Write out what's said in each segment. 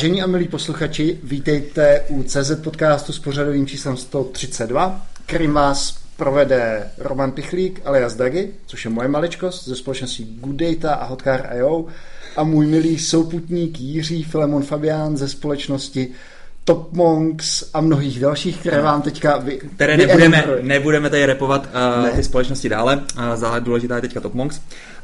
Vážení a milí posluchači, vítejte u CZ podcastu s pořadovým číslem 132, kterým vás provede Roman Pichlík alias Dagi, což je moje maličkost ze společnosti Good Data a Hotcar.io a můj milý souputník Jiří Filemon Fabián ze společnosti Top Monks a mnohých dalších, které vám teďka vy, Které nebudeme, nebudeme tady repovat uh, ne. ty společnosti dále, uh, za důležitá je teďka Top Monks.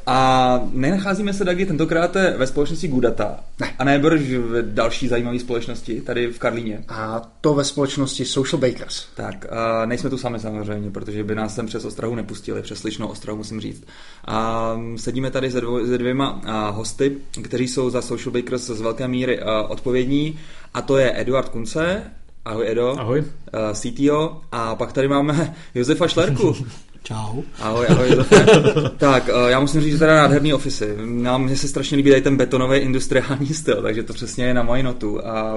A nenacházíme se taky tentokrát ve společnosti Gudata. Ne. A nebrž v další zajímavé společnosti tady v Karlíně. A to ve společnosti Social Bakers. Tak, a nejsme tu sami samozřejmě, protože by nás sem přes Ostrahu nepustili, přes Sličnou Ostrahu musím říct. A sedíme tady se, dvou, se dvěma a, hosty, kteří jsou za Social Bakers z velké míry odpovědní. A to je Eduard Kunce, Ahoj Edo. Ahoj. CTO. A pak tady máme Josefa Šlerku. Čau. Ahoj, ahoj. tak, eh, já musím říct, že teda nádherný ofisy. Nám, mně se strašně líbí tady ten betonový industriální styl, takže to přesně je na moji notu. A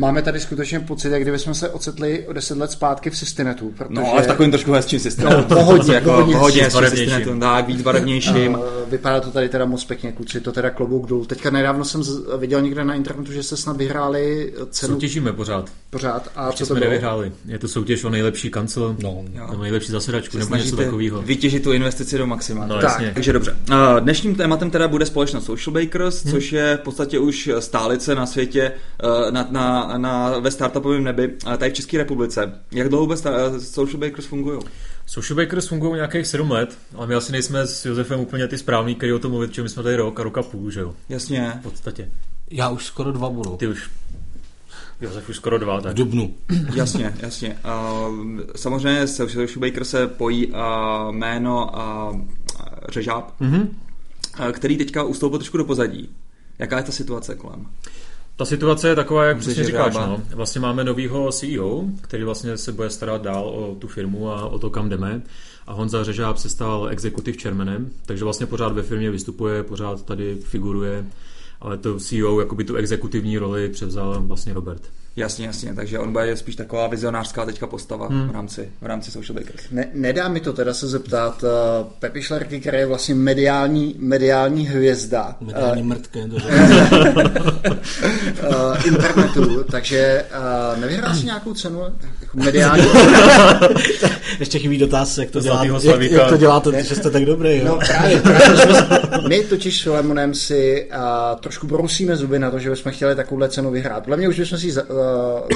Máme tady skutečně pocit, jak kdyby jsme se ocitli o deset let zpátky v Systinetu. Protože... No, ale v takovým trošku hezčím Systinetu. No, pohodně, jako, pohodně, pohodně Systinetu, tak, víc barevnějším. Uh, vypadá to tady teda moc pěkně, kluci, to teda klobouk dolů. Teďka nedávno jsem viděl někde na internetu, že se snad vyhráli cenu. Soutěžíme pořád. Pořád. A Ještě co to jsme bylo? nevyhráli. Je to soutěž o nejlepší kancel, no, nebo nejlepší zasedačku, nebo něco takového. Vytěžit tu investici do maxima. No, tak, takže dobře. Uh, dnešním tématem teda bude společnost Social Bakers, hmm. což je v podstatě už stálice na světě uh, na, na, na, ve startupovém nebi, tady v České republice. Jak dlouho vůbec Social Bakers fungují? Social Bakers fungují nějakých 7 let, ale my asi nejsme s Josefem úplně ty správní, který o tom mluvit, že my jsme tady rok a roka půl, že jo? Jasně. V podstatě. Já už skoro dva budu. Ty už. Josef už skoro dva, tak. V Dubnu. jasně, jasně. Uh, samozřejmě se Social Baker se pojí uh, jméno a uh, řežáb, mm-hmm. uh, který teďka ustoupil trošku do pozadí. Jaká je ta situace kolem? Ta situace je taková, jak přesně říkáš. No. Vlastně máme novýho CEO, který vlastně se bude starat dál o tu firmu a o to, kam jdeme. A Honza Řežáb se stal executive chairmanem, takže vlastně pořád ve firmě vystupuje, pořád tady figuruje, ale to CEO, jakoby tu exekutivní roli převzal vlastně Robert. Jasně, jasně, takže on bude spíš taková vizionářská teďka postava hmm. v, rámci, v rámci Social Bakers. Ne, nedá mi to teda se zeptat, uh, Pepi Šlerky, který je vlastně mediální, mediální hvězda. Mediální uh, mrtké. uh, internetu, takže uh, nevyhrál si nějakou cenu jako mediální? Ještě chybí dotaz, jak to, děláte, jak, jak to děláte, ne? že jste tak dobrý. Jo? No právě, právě my totiž s Lemonem si uh, trošku brousíme zuby na to, že bychom chtěli takovouhle cenu vyhrát. Podle mě už bychom si za, uh,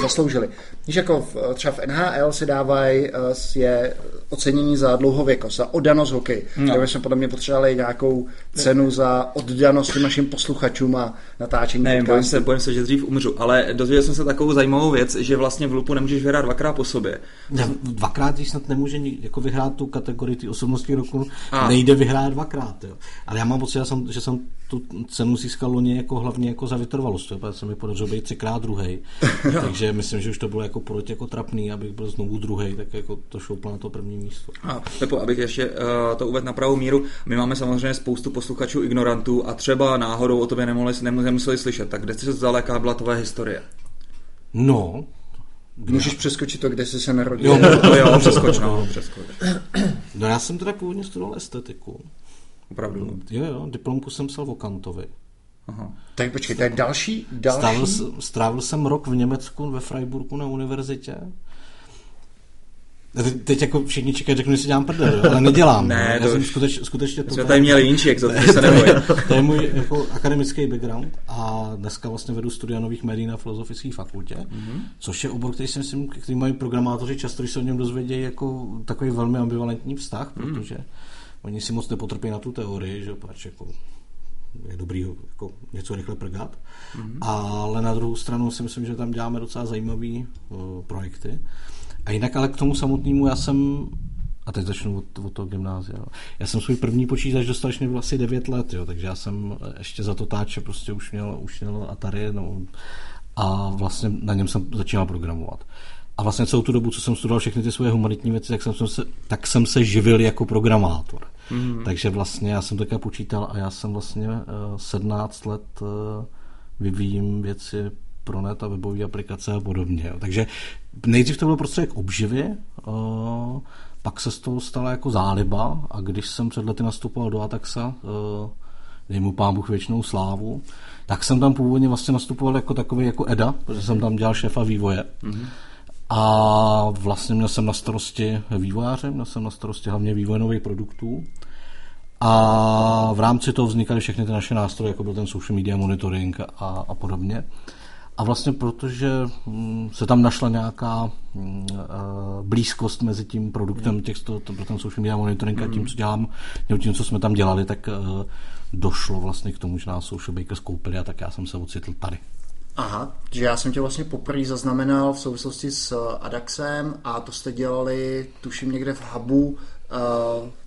zasloužili. Když jako v, třeba v NHL si dávají uh, je ocenění za dlouhověkost, za oddanost hokej. No. Tak bychom podle mě potřebovali nějakou cenu za oddanost našim posluchačům a natáčení. Ne, bojím se, bojím se, že dřív umřu, ale dozvěděl jsem se takovou zajímavou věc, že vlastně v lupu nemůžeš vyhrát dvakrát po sobě. Ne, dvakrát, když snad nemůže jako vyhrát tu kategorii ty osobnosti roku, a. nejde vyhrát dvakrát. Jo. Ale já mám pocit, že jsem, že jsem tu cenu získal loni jako hlavně jako za vytrvalost, jo, protože se mi podařilo být třikrát druhý. Takže myslím, že už to bylo jako proti jako trapný, abych byl znovu druhý, tak jako to šouplo na to první místo. A Pepo, abych ještě uh, to uvedl na pravou míru, my máme samozřejmě spoustu posluchačů ignorantů a třeba náhodou o tobě nemohli, nemuseli slyšet, tak kde jsi se vzal, jaká byla tvoje historie? No, Můžeš přeskočit to, kde jsi se narodil. Jo, to jo, přeskoč, no, přeskoč. No já jsem teda původně studoval estetiku. Opravdu? Jo, jo, diplomku jsem psal o Kantovi. Aha. Tak počkej, tak další, další... Strávil, strávil jsem rok v Německu ve Freiburgu na univerzitě. Teď, jako všichni čekají, řeknu, že si dělám prdel, ale nedělám. ne, to já jsem skuteč, skutečně to... Jsme tady měli jinší exoty, se neboj. to je můj jako akademický background a dneska vlastně vedu studia nových médií na filozofické fakultě, mm-hmm. což je obor, který si myslím, který mají programátoři často, když se o něm dozvědějí, jako takový velmi ambivalentní vztah, mm. protože oni si moc nepotrpí na tu teorii, že pač jako je dobrý jako něco rychle prgat. Mm-hmm. Ale na druhou stranu si myslím, že tam děláme docela zajímavé uh, projekty. A jinak ale k tomu samotnému já jsem a teď začnu od, od toho gymnázia. Jo. Já jsem svůj první počítač dostal, když mi bylo asi 9 let, jo, takže já jsem ještě za to táče prostě už měl, už měl Atari no, a vlastně na něm jsem začínal programovat. A vlastně celou tu dobu, co jsem studoval všechny ty svoje humanitní věci, tak jsem se, tak jsem se živil jako programátor. Mm-hmm. Takže vlastně já jsem také počítal a já jsem vlastně uh, eh, 17 let uh, vyvíjím věci pro net a webové aplikace a podobně. Takže nejdřív to bylo prostředek obživy, uh, pak se z toho stala jako záliba a když jsem před lety nastupoval do Ataxa dej mu pán Bůh věčnou slávu, tak jsem tam původně vlastně nastupoval jako takový jako Eda, protože jsem tam dělal šéfa vývoje. Mm-hmm. A vlastně měl jsem na starosti vývojáře, měl jsem na starosti hlavně vývoj nových produktů. A v rámci toho vznikaly všechny ty naše nástroje, jako byl ten social media monitoring a, a podobně. A vlastně protože mm, se tam našla nějaká mm, eh, blízkost mezi tím produktem těch, to, ten social media monitoring a tím, mm. co dělám, nebo tím, co jsme tam dělali, tak eh, došlo vlastně k tomu, že nás Social Bakers koupili a tak já jsem se ocitl tady. Aha, že já jsem tě vlastně poprvé zaznamenal v souvislosti s Adaxem a to jste dělali, tuším někde v hubu, uh,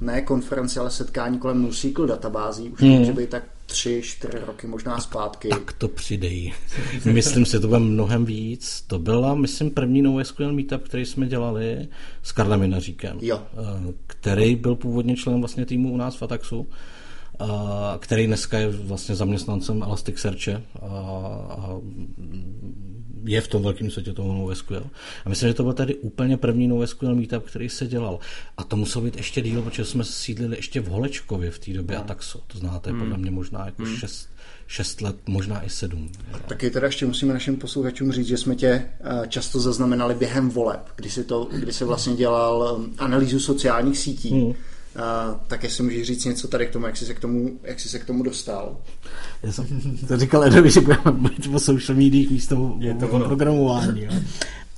ne konferenci, ale setkání kolem NoSQL databází. Už hmm. může být tak tři, čtyři roky možná zpátky. Tak to přidej. myslím si, to bylo mnohem víc. To byla, myslím, první NoSQL meetup, který jsme dělali s Karlem jo. Uh, který byl původně členem vlastně týmu u nás v Ataxu který dneska je vlastně zaměstnancem Elasticsearche a je v tom velkém světě toho NoSQL. A myslím, že to byl tady úplně první NoSQL meetup, který se dělal. A to muselo být ještě díl, protože jsme sídlili ještě v Holečkově v té době no. a tak so. To znáte, hmm. podle mě možná jako hmm. šest, šest let, možná i sedm. Taky teda ještě musíme našim posluchačům říct, že jsme tě eh, často zaznamenali během voleb, kdy si, to, kdy si vlastně dělal um, analýzu sociálních sítí. Hmm Uh, tak jestli můžeš říct něco tady k tomu, jak jsi se k tomu, jak jsi se k tomu dostal. Já jsem to říkal Edovi, že budeme mluvit o social mediích místo o, o programování. Jo.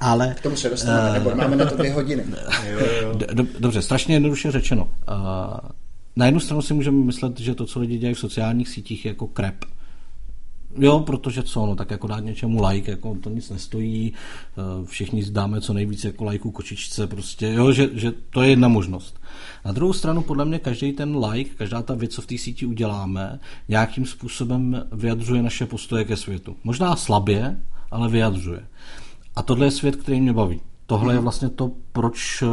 Ale, k tomu se dostaneme, uh, nebo máme na to dvě hodiny. Do, dobře, strašně jednoduše řečeno. Uh, na jednu stranu si můžeme myslet, že to, co lidi dělají v sociálních sítích, je jako krep. Jo, protože co, no tak jako dát něčemu like, jako to nic nestojí, všichni dáme co nejvíce jako lajku kočičce, prostě, jo, že, že to je jedna možnost. Na druhou stranu, podle mě, každý ten like, každá ta věc, co v té síti uděláme, nějakým způsobem vyjadřuje naše postoje ke světu. Možná slabě, ale vyjadřuje. A tohle je svět, který mě baví. Tohle je mhm. vlastně to, proč eh,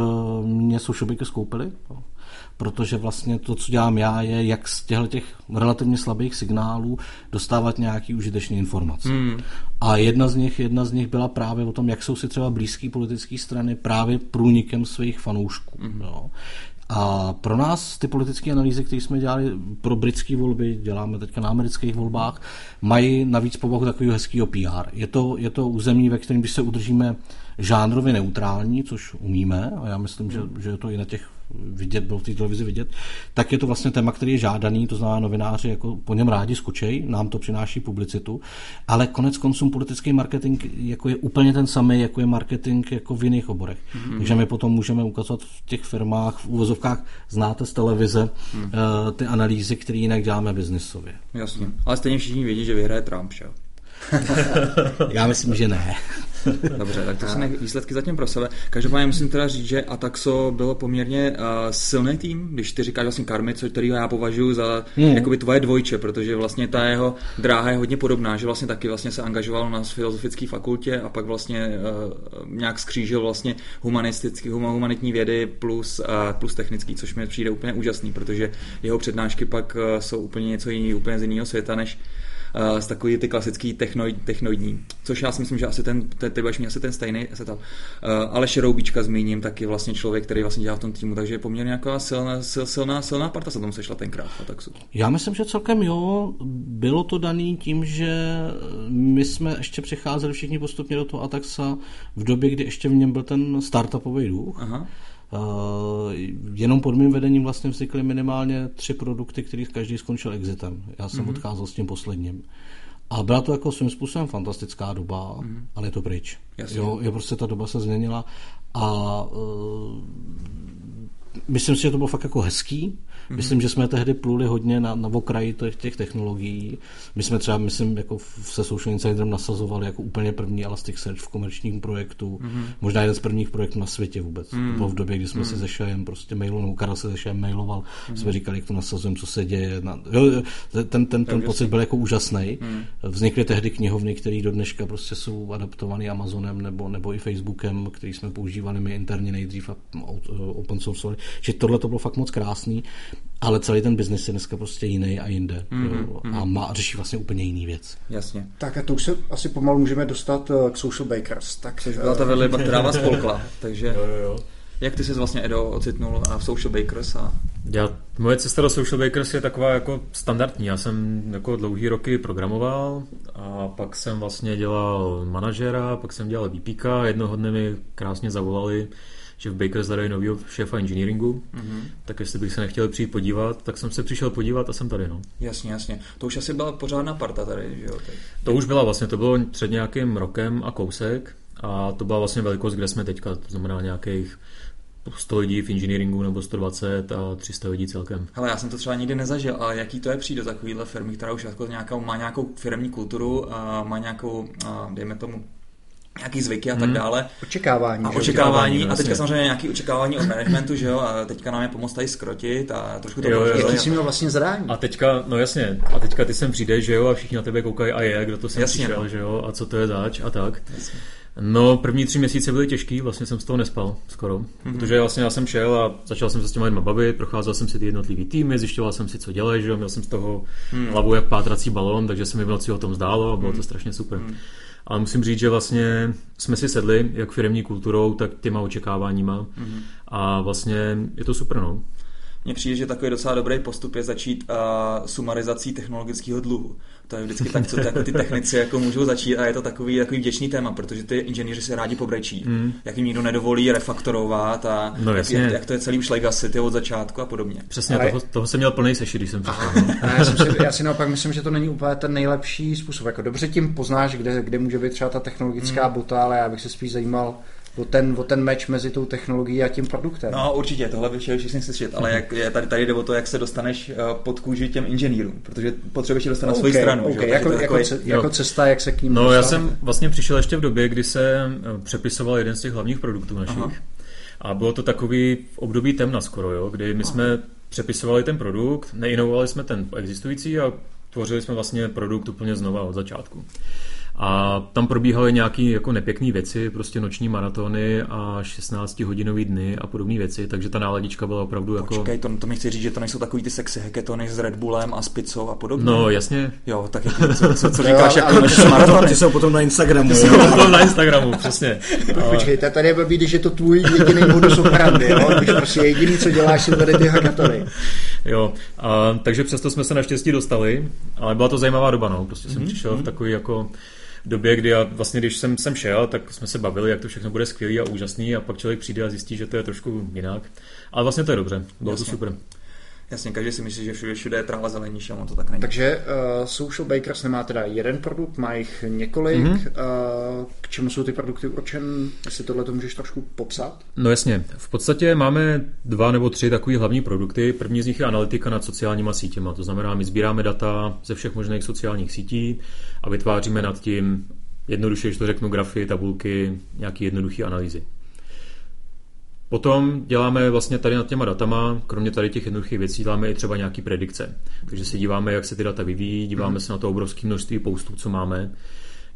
mě social skoupili protože vlastně to, co dělám já, je, jak z těchto těch relativně slabých signálů dostávat nějaký užitečný informace. Hmm. A jedna z nich, jedna z nich byla právě o tom, jak jsou si třeba blízké politické strany právě průnikem svých fanoušků. Hmm. Jo. A pro nás ty politické analýzy, které jsme dělali pro britské volby, děláme teďka na amerických volbách, mají navíc povahu takového hezkého PR. Je to, je to území, ve kterém, když se udržíme žánrově neutrální, což umíme, a já myslím, že, že je to i na těch vidět, bylo v té televizi vidět, tak je to vlastně téma, který je žádaný, to znamená novináři jako po něm rádi skočej, nám to přináší publicitu, ale konec konců politický marketing jako je úplně ten samý, jako je marketing jako v jiných oborech. Mm-hmm. Takže my potom můžeme ukazovat v těch firmách, v úvozovkách znáte z televize mm. ty analýzy, které jinak děláme biznisově. Jasně, ale stejně všichni vědí, že vyhraje Trump, že? Já myslím, že ne. Dobře, tak to jsou výsledky zatím pro sebe. Každopádně musím teda říct, že Ataxo bylo poměrně uh, silný tým, když ty říkáš vlastně Karmy, co kterýho já považuji za mm. jakoby tvoje dvojče, protože vlastně ta jeho dráha je hodně podobná, že vlastně taky vlastně se angažoval na filozofické fakultě a pak vlastně uh, nějak skřížil vlastně humanistický, humanitní vědy plus, uh, plus technický, což mi přijde úplně úžasný, protože jeho přednášky pak uh, jsou úplně něco jiného, úplně z jiného světa, než z takový ty klasický technoid, technoidní, což já si myslím, že asi ten, ty, ty budeš mít asi ten stejný setup. Ale Šeroubíčka zmíním, taky vlastně člověk, který vlastně dělá v tom týmu, takže je poměrně nějaká silná, sil, silná, silná parta se tomu sešla tenkrát v Ataxu. Já myslím, že celkem jo, bylo to daný tím, že my jsme ještě přicházeli všichni postupně do toho Ataxa v době, kdy ještě v něm byl ten startupový duch. Aha. Uh, jenom pod mým vedením vlastně vznikly minimálně tři produkty, kterých každý skončil exitem. Já jsem mm-hmm. odcházel s tím posledním. A byla to jako svým způsobem fantastická doba, mm-hmm. ale je to pryč. Jasně. Jo, je prostě ta doba se změnila a uh, myslím si, že to bylo fakt jako hezký, Mm-hmm. Myslím, že jsme tehdy pluli hodně na, na okraji těch, těch technologií. My jsme třeba, myslím, jako se Social Insiderem nasazovali jako úplně první Elasticsearch v komerčním projektu. Mm-hmm. Možná jeden z prvních projektů na světě vůbec. Mm-hmm. To bylo v době, kdy jsme mm-hmm. si ze Šajem prostě mailu, nebo Karel se ze Šajem mailoval, mm-hmm. jsme říkali, jak to nasazujeme, co se děje. Na, jo, ten, ten, ten, ten pocit byl jako úžasný. Mm-hmm. Vznikly tehdy knihovny, které do dneška prostě jsou adaptované Amazonem nebo, nebo i Facebookem, který jsme používali my interně nejdřív a open source. Že tohle to bylo fakt moc krásný. Ale celý ten biznis je dneska prostě jiný a jinde. Mm-hmm. A má, řeší vlastně úplně jiný věc. Jasně. Tak a to už se asi pomalu můžeme dostat eh, k Social Bakers. Tak, Což byla ta velryba, která vás polkla. Takže... Jo, jo, jo. Jak ty jsi vlastně, Edo, ocitnul v Social Bakers? A... Já, moje cesta do Social Bakers je taková jako standardní. Já jsem jako dlouhý roky programoval a pak jsem vlastně dělal manažera, pak jsem dělal VPK. Jednoho dne mi krásně zavolali, že v Bakers hledají nového šéfa engineeringu, mm-hmm. tak jestli bych se nechtěl přijít podívat, tak jsem se přišel podívat a jsem tady. No. Jasně, jasně. To už asi byla pořádná parta tady, že jo? Teď. To už byla vlastně, to bylo před nějakým rokem a kousek a to byla vlastně velikost, kde jsme teďka, to znamená nějakých 100 lidí v engineeringu nebo 120 a 300 lidí celkem. Hele, já jsem to třeba nikdy nezažil, ale jaký to je přijít do takovéhle firmy, která už jako nějakou, má nějakou firmní kulturu, a má nějakou, a dejme tomu, nějaký zvyky a tak hmm. dále. Očekávání. A očekávání. A teďka samozřejmě nějaký očekávání od managementu, že jo, a teďka nám je pomoct tady skrotit a trošku to jo, jo, jo. jsi měl vlastně zadání. A teďka, no jasně, a teďka ty sem přijdeš, že jo, a všichni na tebe koukají a je, kdo to sem jasně, přišel, no. že jo, a co to je zač a tak. Jasně. No, první tři měsíce byly těžký, vlastně jsem z toho nespal skoro, mm-hmm. protože vlastně já jsem šel a začal jsem se s těma lidma bavit, procházel jsem si ty jednotlivý týmy, zjišťoval jsem si, co dělají, že jo, měl jsem z toho mm. hlavu jak pátrací balon, takže se mi v noci o tom zdálo a bylo mm. to strašně super. Mm. Ale musím říct, že vlastně jsme si sedli, jak firmní kulturou, tak těma očekáváníma mm-hmm. a vlastně je to super, no. Mně přijde, že takový docela dobrý postup je začít uh, sumarizací technologického dluhu. To je vždycky tak, co ty, jako ty technici jako můžou začít a je to takový, takový vděčný téma, protože ty inženýři se rádi pobrečí, mm. jak jim nikdo nedovolí refaktorovat a no, jak, jak, jak, to je celý už legacy ty od začátku a podobně. Přesně, Ale... toho, toho jsem měl plný sešit, když jsem přišel. No. já, jsem si, já si naopak myslím, že to není úplně ten nejlepší způsob. Jako dobře tím poznáš, kde, kde může být třeba ta technologická mm. bota, ale já bych se spíš zajímal, o ten, o ten meč mezi tou technologií a tím produktem. No určitě, tohle by chtěl všichni slyšet, ale jak je tady, tady jde o to, jak se dostaneš eh, pod kůži těm inženýrům, protože potřebuješ je dostat na svoji stranu. Okay. Že? Jako, jako, ce, jako cesta, jak se k ním No dostane. já jsem vlastně přišel ještě v době, kdy se eh, přepisoval jeden z těch hlavních produktů našich. Aha. A bylo to takový v období temna skoro, jo, kdy my jsme Aha. přepisovali ten produkt, neinovovali jsme ten existující a tvořili jsme vlastně produkt úplně znova od začátku. A tam probíhaly nějaké jako nepěkné věci, prostě noční maratony a 16 hodinový dny a podobné věci, takže ta náladička byla opravdu jako... Počkej, to, to mi chci říct, že to nejsou takový ty sexy heketony s Red Bullem a s pizzou a podobně. No, jasně. Jo, tak jako, co, co, co říkáš, jako noční maratony? Ty jsou potom na Instagramu. Ty jsou potom na Instagramu, přesně. Počkej, to tady je blbý, když je to tvůj jediný modus operandi, jo? Když prostě jediný, co děláš, jsou tady ty heketony. Jo, a, takže přesto jsme se naštěstí dostali, ale byla to zajímavá doba, no. Prostě jsem mm-hmm. přišel v takový jako době, kdy já vlastně, když jsem sem šel, tak jsme se bavili, jak to všechno bude skvělý a úžasný a pak člověk přijde a zjistí, že to je trošku jinak. Ale vlastně to je dobře, bylo Jasně. to super. Jasně, každý si myslí, že všude, všude je tráva zelenější, ale to tak není. Takže uh, Social Bakers nemá teda jeden produkt, má jich několik. Mm-hmm. Uh, k čemu jsou ty produkty určen? Jestli tohle to můžeš trošku popsat? No jasně. V podstatě máme dva nebo tři takové hlavní produkty. První z nich je analytika nad sociálníma sítěma. To znamená, my sbíráme data ze všech možných sociálních sítí a vytváříme nad tím, jednoduše, když to řeknu, grafy, tabulky, nějaké jednoduché analýzy. Potom děláme vlastně tady nad těma datama, kromě tady těch jednoduchých věcí, děláme i třeba nějaký predikce. Takže se díváme, jak se ty data vyvíjí, díváme mm. se na to obrovské množství postů, co máme.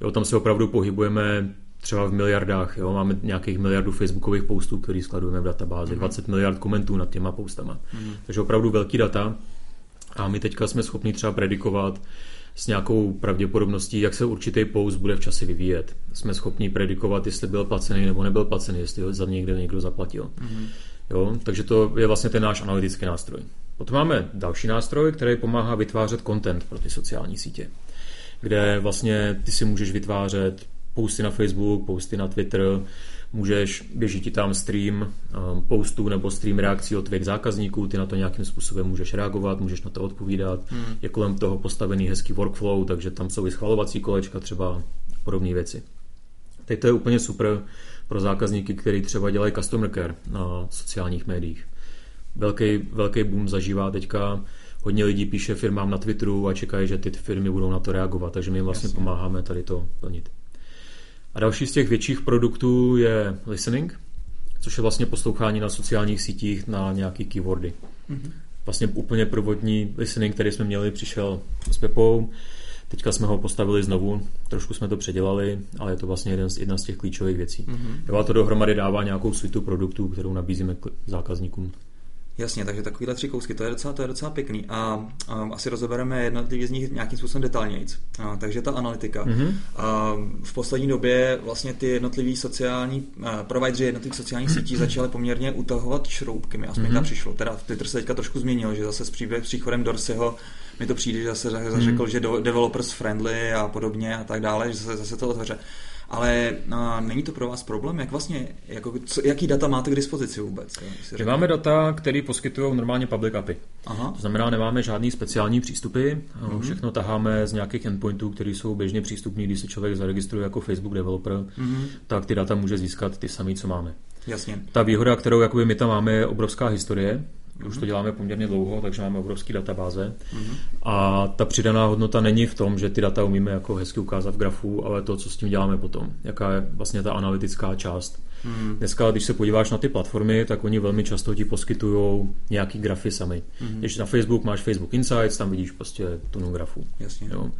Jo, tam se opravdu pohybujeme třeba v miliardách. Jo? Máme nějakých miliardů facebookových postů, který skladujeme v databázi, mm. 20 miliard komentů nad těma postama. Mm. Takže opravdu velký data. A my teďka jsme schopni třeba predikovat, s nějakou pravděpodobností, jak se určitý post bude v čase vyvíjet. Jsme schopni predikovat, jestli byl placený nebo nebyl placený, jestli ho za někde někdo zaplatil. Mm-hmm. Jo, takže to je vlastně ten náš analytický nástroj. Potom máme další nástroj, který pomáhá vytvářet content pro ty sociální sítě, kde vlastně ty si můžeš vytvářet posty na Facebook, posty na Twitter, můžeš, běží ti tam stream um, postů nebo stream reakcí od tvých zákazníků, ty na to nějakým způsobem můžeš reagovat, můžeš na to odpovídat, hmm. je kolem toho postavený hezký workflow, takže tam jsou i schvalovací kolečka třeba podobné věci. Teď to je úplně super pro zákazníky, kteří třeba dělají customer care na sociálních médiích. Velký, velký boom zažívá teďka hodně lidí píše firmám na Twitteru a čekají, že ty firmy budou na to reagovat, takže my jim vlastně Jasně. pomáháme tady to plnit. A další z těch větších produktů je listening, což je vlastně poslouchání na sociálních sítích na nějaký keywordy. Mm-hmm. Vlastně úplně prvodní listening, který jsme měli, přišel s Pepou. Teďka jsme ho postavili znovu, trošku jsme to předělali, ale je to vlastně jeden z, jedna z těch klíčových věcí. Mm-hmm. Jo, a to dohromady dává nějakou svitu produktů, kterou nabízíme zákazníkům. Jasně, takže takovýhle tři kousky, to je docela, to je docela pěkný a, a asi rozebereme jednotlivý z nich nějakým způsobem detailněji. Takže ta analytika. Mm-hmm. A, v poslední době vlastně ty jednotlivý sociální, provideři jednotlivých sociálních sítí začaly poměrně utahovat šroubky, mi aspoň mm-hmm. tam přišlo. Teda Twitter se teďka trošku změnil, že zase s příchodem Dorseyho mi to přijde, že zase zařekl, mm-hmm. že developers friendly a podobně a tak dále, že zase, zase to otevře. Ale a, není to pro vás problém? Jak vlastně, jako, co, jaký data máte k dispozici vůbec? My máme data, které poskytují normálně public API. Aha. To znamená, nemáme žádný speciální přístupy, mm-hmm. všechno taháme z nějakých endpointů, které jsou běžně přístupné, když se člověk zaregistruje jako Facebook developer, mm-hmm. tak ty data může získat ty samé, co máme. Jasně. Ta výhoda, kterou jakoby my tam máme, je obrovská historie, už to děláme poměrně dlouho, takže máme obrovský databáze. Mm-hmm. A ta přidaná hodnota není v tom, že ty data umíme jako hezky ukázat v grafu, ale to, co s tím děláme potom. Jaká je vlastně ta analytická část. Mm-hmm. Dneska, když se podíváš na ty platformy, tak oni velmi často ti poskytují nějaký grafy sami. Mm-hmm. Když na Facebook máš Facebook Insights, tam vidíš prostě tunu grafu. Jasně. Jo.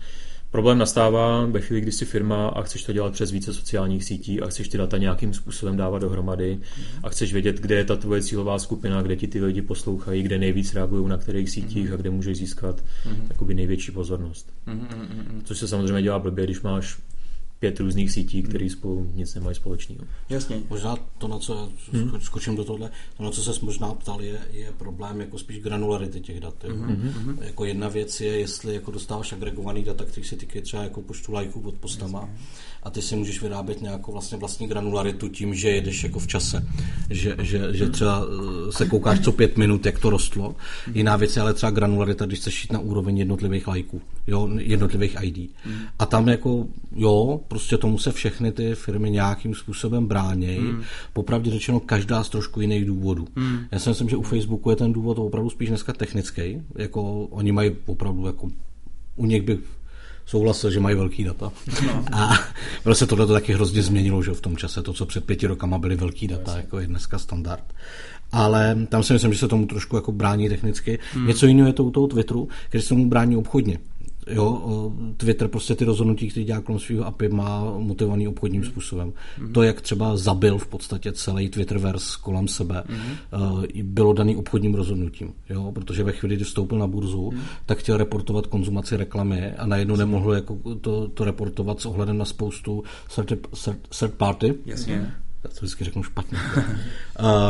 Problém nastává ve chvíli, kdy jsi firma a chceš to dělat přes více sociálních sítí a chceš ty data nějakým způsobem dávat dohromady a chceš vědět, kde je ta tvoje cílová skupina, kde ti ty lidi poslouchají, kde nejvíc reagují na kterých sítích a kde můžeš získat mm-hmm. největší pozornost. Mm-hmm. Což se samozřejmě dělá blbě, když máš pět různých sítí, které spolu nic nemají společného. Jasně. Možná to, na co hmm. skočím do tohle, to, na co se možná ptal, je, je problém jako spíš granularity těch dat. Hmm. Jako jedna věc je, jestli jako dostáváš agregovaný data, který se týkají třeba jako počtu lajků pod postama. Jasně a ty si můžeš vyrábět nějakou vlastně vlastní granularitu tím, že jedeš jako v čase. Že, že, že třeba eh, se koukáš co pět minut, jak to rostlo. Jiná věc je ale třeba granularita, když chceš jít na úroveň jednotlivých lajků, jo, jednotlivých ID. A tam jako, jo, prostě tomu se všechny ty firmy nějakým způsobem bránějí. Hmm. Popravdě řečeno, každá z trošku jiných důvodů. Hmm. Já si myslím, že u Facebooku je ten důvod opravdu spíš dneska technický. Jako oni mají opravdu jako u nich by souhlasil, že mají velký data. No. A se tohle to taky hrozně změnilo, že v tom čase to, co před pěti rokama byly velký data, jako je dneska standard. Ale tam si myslím, že se tomu trošku jako brání technicky. Hmm. Něco jiného je to u toho Twitteru, který se tomu brání obchodně. Jo, Twitter prostě ty rozhodnutí, které dělá kolem svého API, má motivovaný obchodním způsobem. Mm-hmm. To, jak třeba zabil v podstatě celý Twitterverse kolem sebe, mm-hmm. bylo daný obchodním rozhodnutím. Jo, protože ve chvíli, kdy vstoupil na burzu, mm-hmm. tak chtěl reportovat konzumaci reklamy a najednou nemohl jako to, to reportovat s ohledem na spoustu third, third party. Jasně já to vždycky řeknu špatně,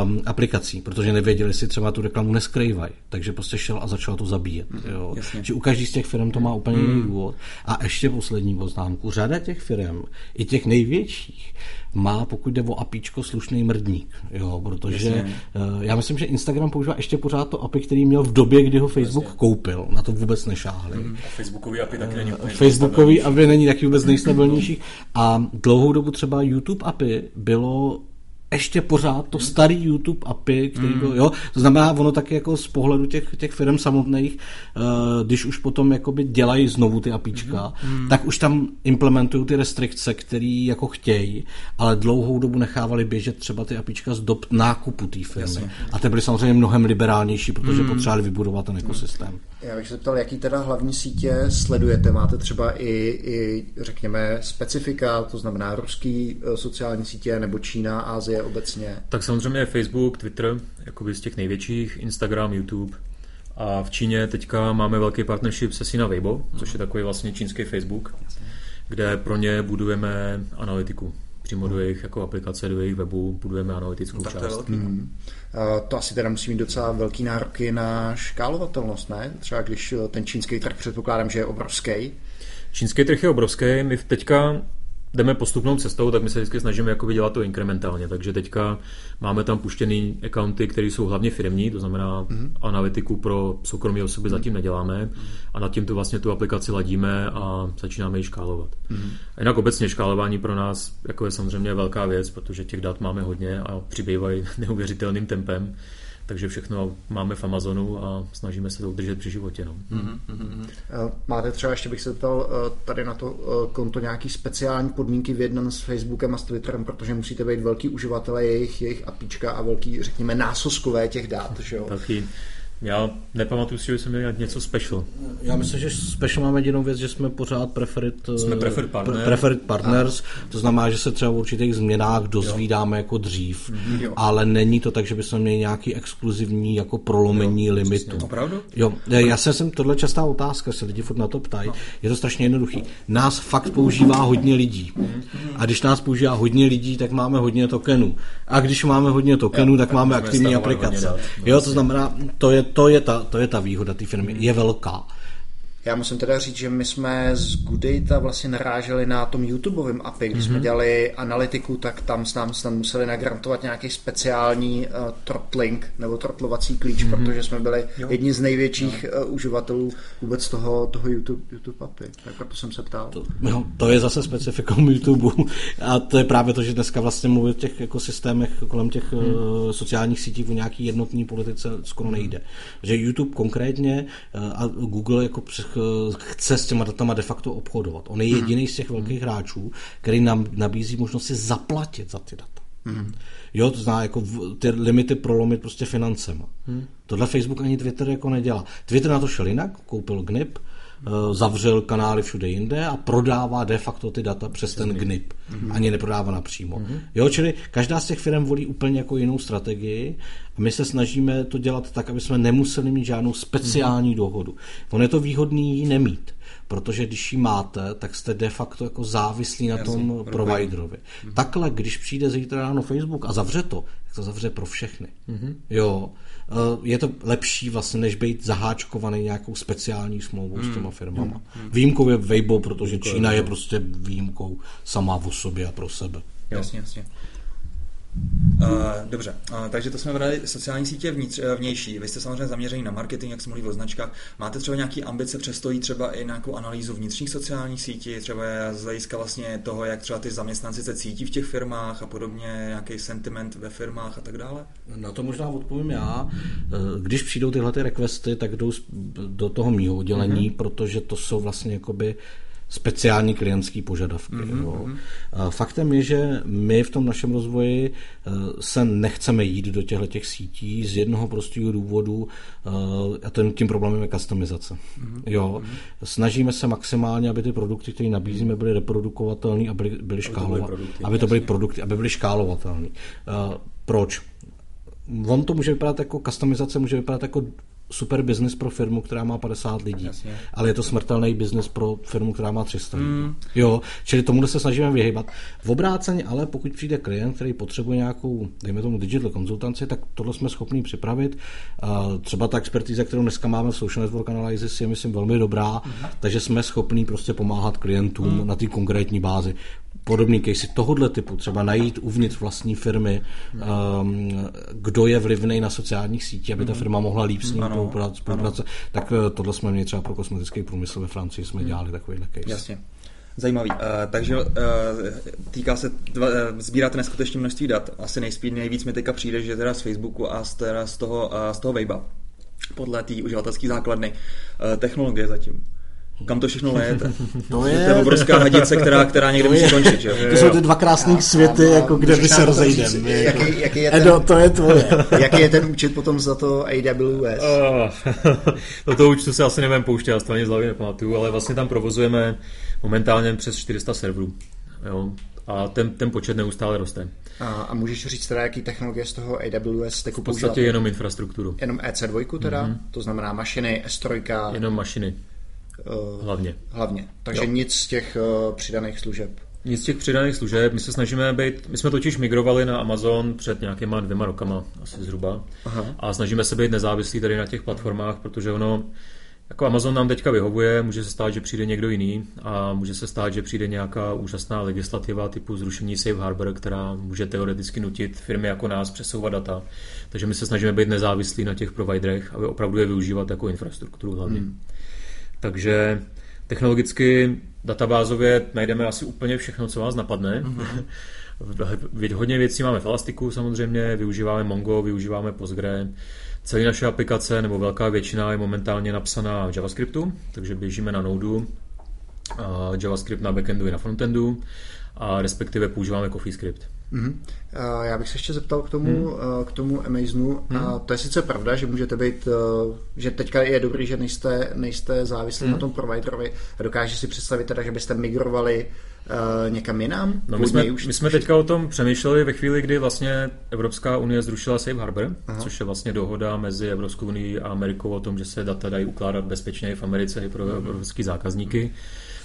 um, aplikací, protože nevěděli, jestli třeba tu reklamu neskrývají. Takže prostě šel a začal to zabíjet. Mm, jo. Či u každý z těch firm to má úplně mm. jiný důvod. A ještě poslední poznámku. Řada těch firm, i těch největších, má, pokud jde o apíčko, slušný mrdník. Jo, protože Jasně. Uh, já myslím, že Instagram používá ještě pořád to API, který měl v době, kdy ho Facebook Jasně. koupil. Na to vůbec nešáhli. Mm. A Facebookový API taky není úplně Facebookový API není taky vůbec nejstabilnější. A dlouhou dobu třeba YouTube API bylo ještě pořád to starý YouTube API, který byl, mm. jo, to znamená, ono taky jako z pohledu těch, těch firm samotných, uh, když už potom jakoby dělají znovu ty APIčka, mm. tak už tam implementují ty restrikce, které jako chtějí, ale dlouhou dobu nechávali běžet třeba ty APIčka z dob nákupu té firmy. Jasně. A ty byly samozřejmě mnohem liberálnější, protože mm. potřebovali vybudovat ten ekosystém. Já bych se ptal, jaký teda hlavní sítě sledujete? Máte třeba i, i řekněme, specifika, to znamená ruský eh, sociální sítě nebo Čína, Ázie obecně? Tak samozřejmě Facebook, Twitter, jakoby z těch největších, Instagram, YouTube. A v Číně teďka máme velký partnership se Sina Weibo, což je takový vlastně čínský Facebook, kde pro ně budujeme analytiku přímo do jejich jako aplikace, do jejich webu budujeme analytickou no, část. To, hmm. uh, to asi teda musí mít docela velký nároky na škálovatelnost, ne? Třeba když ten čínský trh předpokládám, že je obrovský. Čínský trh je obrovský. My teďka jdeme postupnou cestou, tak my se vždycky snažíme jako dělat to inkrementálně. Takže teďka máme tam puštěný accounty, které jsou hlavně firmní, to znamená mm-hmm. analytiku pro soukromé osoby mm-hmm. zatím neděláme a nad tím tu vlastně tu aplikaci ladíme a začínáme ji škálovat. Mm-hmm. A jinak obecně škálování pro nás jako je samozřejmě velká věc, protože těch dat máme hodně a přibývají neuvěřitelným tempem takže všechno máme v Amazonu a snažíme se to udržet při životě. No. Mm-hmm. Máte třeba, ještě bych se ptal, eh, tady na to eh, konto nějaký speciální podmínky vyjednan s Facebookem a s Twitterem, protože musíte být velký uživatelé jejich, jejich apíčka a velký, řekněme, násoskové těch dát, že jo? Taky. Já nepamatuju si, že jsme měli něco special. Já myslím, že special máme jedinou věc, že jsme pořád preferit, jsme preferred, partner. preferred partners, a. to znamená, že se třeba v určitých změnách dozvídáme jo. jako dřív, mm-hmm. ale není to tak, že bychom měli nějaký exkluzivní jako prolomení jo, limitu. Opravdu? Jo, já jsem, tohle častá otázka, se lidi furt na to ptají, no. je to strašně jednoduchý. Nás fakt používá hodně lidí. Mm-hmm. A když nás používá hodně lidí, tak máme hodně tokenů. A když máme hodně tokenů, jo, tak, tak máme aktivní aplikace. Jo, to znamená, to je to je ta, to je ta výhoda té firmy, je velká. Já musím teda říct, že my jsme z Goodata vlastně naráželi na tom YouTubeovém API, když mm-hmm. jsme mhm. dělali analytiku, tak tam s nám snad museli nagrantovat nějaký speciální uh, throttling nebo throttlovací klíč, mm-hmm. protože jsme byli jo. jedni z největších no. uh, uživatelů vůbec toho, toho YouTube, YouTube API. Tak proto jsem se ptal. To, no, to je zase specifikum YouTube a to je právě to, že dneska vlastně mluvit o těch ekosystémech kolem těch mm. uh, sociálních sítí o nějaký jednotný politice skoro nejde. Že YouTube konkrétně uh, a Google jako Eh, chce s těma datama de facto obchodovat. On je mhm. jediný z těch velkých mhm. hráčů, který nám nabízí možnost si zaplatit za ty data. Mm. Jo, to znamená jako ty limity prolomit prostě financema. Mm. Tohle Facebook ani Twitter jako nedělá. Twitter na to šel jinak, koupil GNIP, zavřel kanály všude jinde a prodává de facto ty data přes ten GNIP. Mm-hmm. Ani neprodává napřímo. Mm-hmm. Jo, čili každá z těch firm volí úplně jako jinou strategii a my se snažíme to dělat tak, aby jsme nemuseli mít žádnou speciální mm-hmm. dohodu. On je to výhodný ji nemít protože když ji máte, tak jste de facto jako závislí na Jasně, tom providerovi. Mm-hmm. Takhle, když přijde zítra ráno Facebook a zavře to, tak to zavře pro všechny. Mm-hmm. Jo, Eh, je to lepší vlastně, než být zaháčkovaný nějakou speciální smlouvou hmm. s těma firmama. Hmm. Výjimkou je Weibo, protože Čína je prostě výjimkou sama o sobě a pro sebe. Jasně, jasně. Uh, dobře, uh, takže to jsme brali sociální sítě vnitř, uh, vnější. Vy jste samozřejmě zaměření na marketing, jak se mluví o značkách. Máte třeba nějaké ambice, přestojí třeba i nějakou analýzu vnitřních sociálních sítí, třeba z hlediska vlastně toho, jak třeba ty zaměstnanci se cítí v těch firmách a podobně, nějaký sentiment ve firmách a tak dále? Na to možná odpovím já. Když přijdou tyhle ty requesty, tak jdou do toho mýho oddělení, mm-hmm. protože to jsou vlastně jakoby speciální klientský požadavky. Mm-hmm. Jo. Mhm. Faktem je, že my v tom našem rozvoji eh, se nechceme jít do těchto těch sítí z jednoho prostého důvodu eh, a ten, tím problémem je customizace. Mm-hmm. Jo. Mm-hmm. Snažíme se maximálně, aby ty produkty, které nabízíme, byly reprodukovatelné a byly, byly škálovatelné. Aby to byly produkty, aby byly škálovatelné. Eh, proč? On to může vypadat jako customizace, může vypadat jako super biznis pro firmu, která má 50 lidí, Jasně. ale je to smrtelný biznis pro firmu, která má 300 lidí. Mm. Jo, čili tomu se snažíme vyhybat. V obráceně ale pokud přijde klient, který potřebuje nějakou, dejme tomu digital konzultanci, tak tohle jsme schopni připravit. Třeba ta expertíza, kterou dneska máme v Social Network Analysis, je myslím velmi dobrá, mm. takže jsme schopni prostě pomáhat klientům mm. na té konkrétní bázi podobný casey tohohle typu, třeba najít uvnitř vlastní firmy, um, kdo je vlivný na sociálních sítích, aby ta firma mohla líp s ním spolupracovat, tak uh, tohle jsme měli třeba pro kosmetický průmysl ve Francii, jsme hmm. dělali takovýhle case. Jasně. Zajímavý. Uh, takže uh, týká se, dva, uh, sbíráte neskutečně množství dat. Asi nejspíš nejvíc mi teďka přijde, že teda z Facebooku a z, teda z toho, uh, z toho Weiba, podle té uživatelské základny. Uh, technologie zatím kam to všechno lejete. To je, to je obrovská hadice, která, která někde musí končit. Že? To jsou ty dva krásné světy, jako kde my se rozejdeme. Jaký, jaký je ten, Edo, to je tvoje. jaký je ten účet potom za to AWS? do toho účtu se asi nevím pouštět, já to ani z hlavy nepamatuju, ale vlastně tam provozujeme momentálně přes 400 serverů. Jo, a ten, ten počet neustále roste. A, a můžeš říct teda, jaký technologie z toho AWS jste V podstatě používáte? jenom infrastrukturu. Jenom EC2 teda? Mm-hmm. To znamená mašiny, S3? Jenom mašiny. Uh, hlavně. Hlavně. Takže jo. nic z těch uh, přidaných služeb. Nic z těch přidaných služeb. My se snažíme být, my jsme totiž migrovali na Amazon před nějakýma dvěma rokama, asi zhruba. Aha. A snažíme se být nezávislí tady na těch platformách, protože ono, jako Amazon nám teďka vyhovuje, může se stát, že přijde někdo jiný a může se stát, že přijde nějaká úžasná legislativa typu zrušení Safe Harbor, která může teoreticky nutit firmy jako nás přesouvat data. Takže my se snažíme být nezávislí na těch providerech, aby opravdu je využívat jako infrastrukturu hlavně. Hmm. Takže technologicky databázově najdeme asi úplně všechno, co vás napadne. Mm-hmm. Hodně věcí máme v Elastiku samozřejmě, využíváme Mongo, využíváme Postgre. Celé naše aplikace, nebo velká většina, je momentálně napsaná v JavaScriptu, takže běžíme na Node, JavaScript na backendu i na frontendu, a respektive používáme CoffeeScript. Mm-hmm. Já bych se ještě zeptal k tomu, hmm. k tomu Amazonu. Hmm. A to je sice pravda, že můžete být, že teďka je dobrý, že nejste, nejste závislí hmm. na tom providerovi a dokáže si představit teda, že byste migrovali uh, někam jinam? No, my, jsme, už my jsme teďka o tom přemýšleli ve chvíli, kdy vlastně Evropská unie zrušila Safe Harbor, Aha. což je vlastně dohoda mezi Evropskou unii a Amerikou o tom, že se data dají ukládat bezpečně v Americe i pro hmm. evropské zákazníky.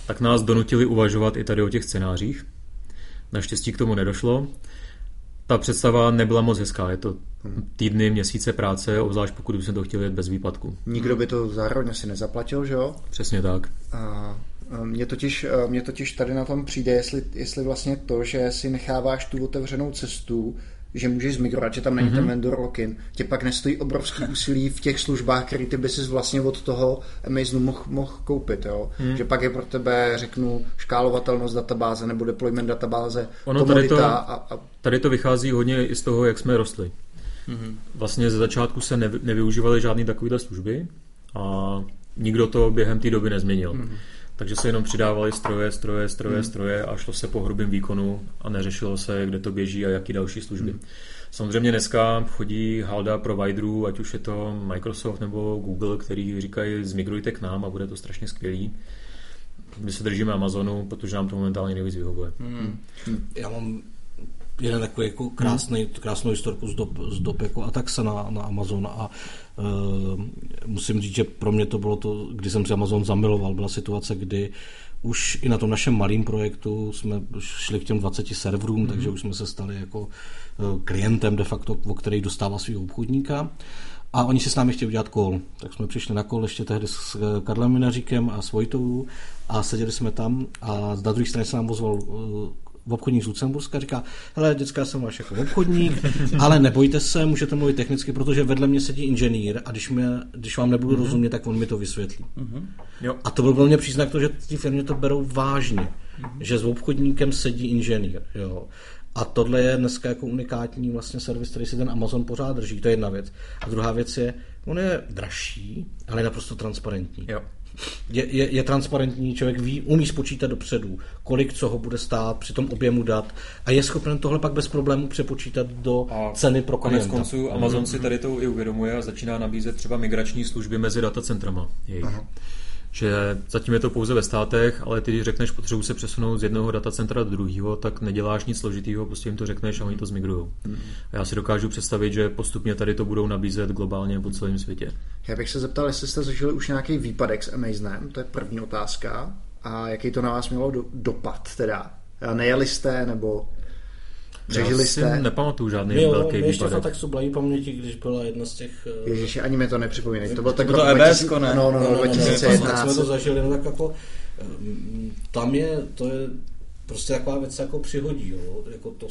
Tak nás donutili uvažovat i tady o těch scénářích. Naštěstí k tomu nedošlo. Ta představa nebyla moc hezká, je to týdny, měsíce práce, obzvlášť pokud bychom to chtěli jít bez výpadku. Nikdo by to zároveň asi nezaplatil, že jo? Přesně tak. A mě totiž, mě totiž tady na tom přijde, jestli, jestli vlastně to, že si necháváš tu otevřenou cestu, že můžeš zmigrovat, že tam není mm-hmm. ten vendor lock-in, tě pak nestojí obrovský úsilí v těch službách, které ty by si vlastně od toho Amazonu mohl mohl koupit. Jo? Mm. Že pak je pro tebe, řeknu, škálovatelnost databáze nebo deployment databáze, ono tady to, a, a... tady to vychází hodně i z toho, jak jsme rostli. Mm-hmm. Vlastně ze začátku se nevy, nevyužívaly žádné takovéhle služby a nikdo to během té doby nezměnil. Mm-hmm. Takže se jenom přidávaly stroje, stroje, stroje, hmm. stroje a šlo se po hrubém výkonu a neřešilo se, kde to běží a jaký další služby. Hmm. Samozřejmě dneska chodí halda providerů, ať už je to Microsoft nebo Google, který říkají zmigrujte k nám a bude to strašně skvělý. My se držíme Amazonu, protože nám to momentálně nejvíc vyhovuje. Hmm. Hmm. Já mám jeden takový jako krásný, hmm. krásnou historku z dob, z dob jako Ataxa na, na Amazon a uh, musím říct, že pro mě to bylo to, kdy jsem si Amazon zamiloval, byla situace, kdy už i na tom našem malém projektu jsme šli k těm 20 serverům, hmm. takže už jsme se stali jako uh, klientem de facto, o který dostává svého obchodníka. A oni si s námi chtěli udělat kol. Tak jsme přišli na kol ještě tehdy s Karlem Minaříkem a s Vojtou a seděli jsme tam a z druhé strany se nám ozval uh, obchodník z Lucemburska, říká, hele, dětská jsem váš jako obchodník, ale nebojte se, můžete mluvit technicky, protože vedle mě sedí inženýr a když, mě, když vám nebudu mm-hmm. rozumět, tak on mi to vysvětlí. Mm-hmm. Jo. A to byl pro mě příznak toho, že ty firmy to berou vážně, mm-hmm. že s obchodníkem sedí inženýr. Jo. A tohle je dneska jako unikátní vlastně servis, který si ten Amazon pořád drží. To je jedna věc. A druhá věc je, on je dražší, ale je naprosto transparentní. Jo je, je, je transparentní, člověk ví, umí spočítat dopředu, kolik co ho bude stát při tom objemu dat a je schopen tohle pak bez problému přepočítat do a ceny pro klienta. Konec konců Amazon mm-hmm. si tady to i uvědomuje a začíná nabízet třeba migrační služby mezi datacentrama jejich. Aha že zatím je to pouze ve státech, ale ty, když řekneš, potřebuji se přesunout z jednoho datacentra do druhého, tak neděláš nic složitého, prostě jim to řekneš a oni to zmigrují. Mm. A já si dokážu představit, že postupně tady to budou nabízet globálně po celém světě. Já bych se zeptal, jestli jste zažili už nějaký výpadek s Amazonem, to je první otázka. A jaký to na vás mělo do, dopad teda? Nejeli jste nebo Přežili Já jste? nepamatuju žádný jo, velký výpadek. ještě tak sublají paměti, když byla jedna z těch... Eh, Ježiši, ani mi to nepřipomínají. To bylo tak to EBS, ne? No, no, no, no, 2011. No, no, jsme to zažili, no tak jako... Eh, tam je, to je prostě taková věc jako přihodí, jo. Jako to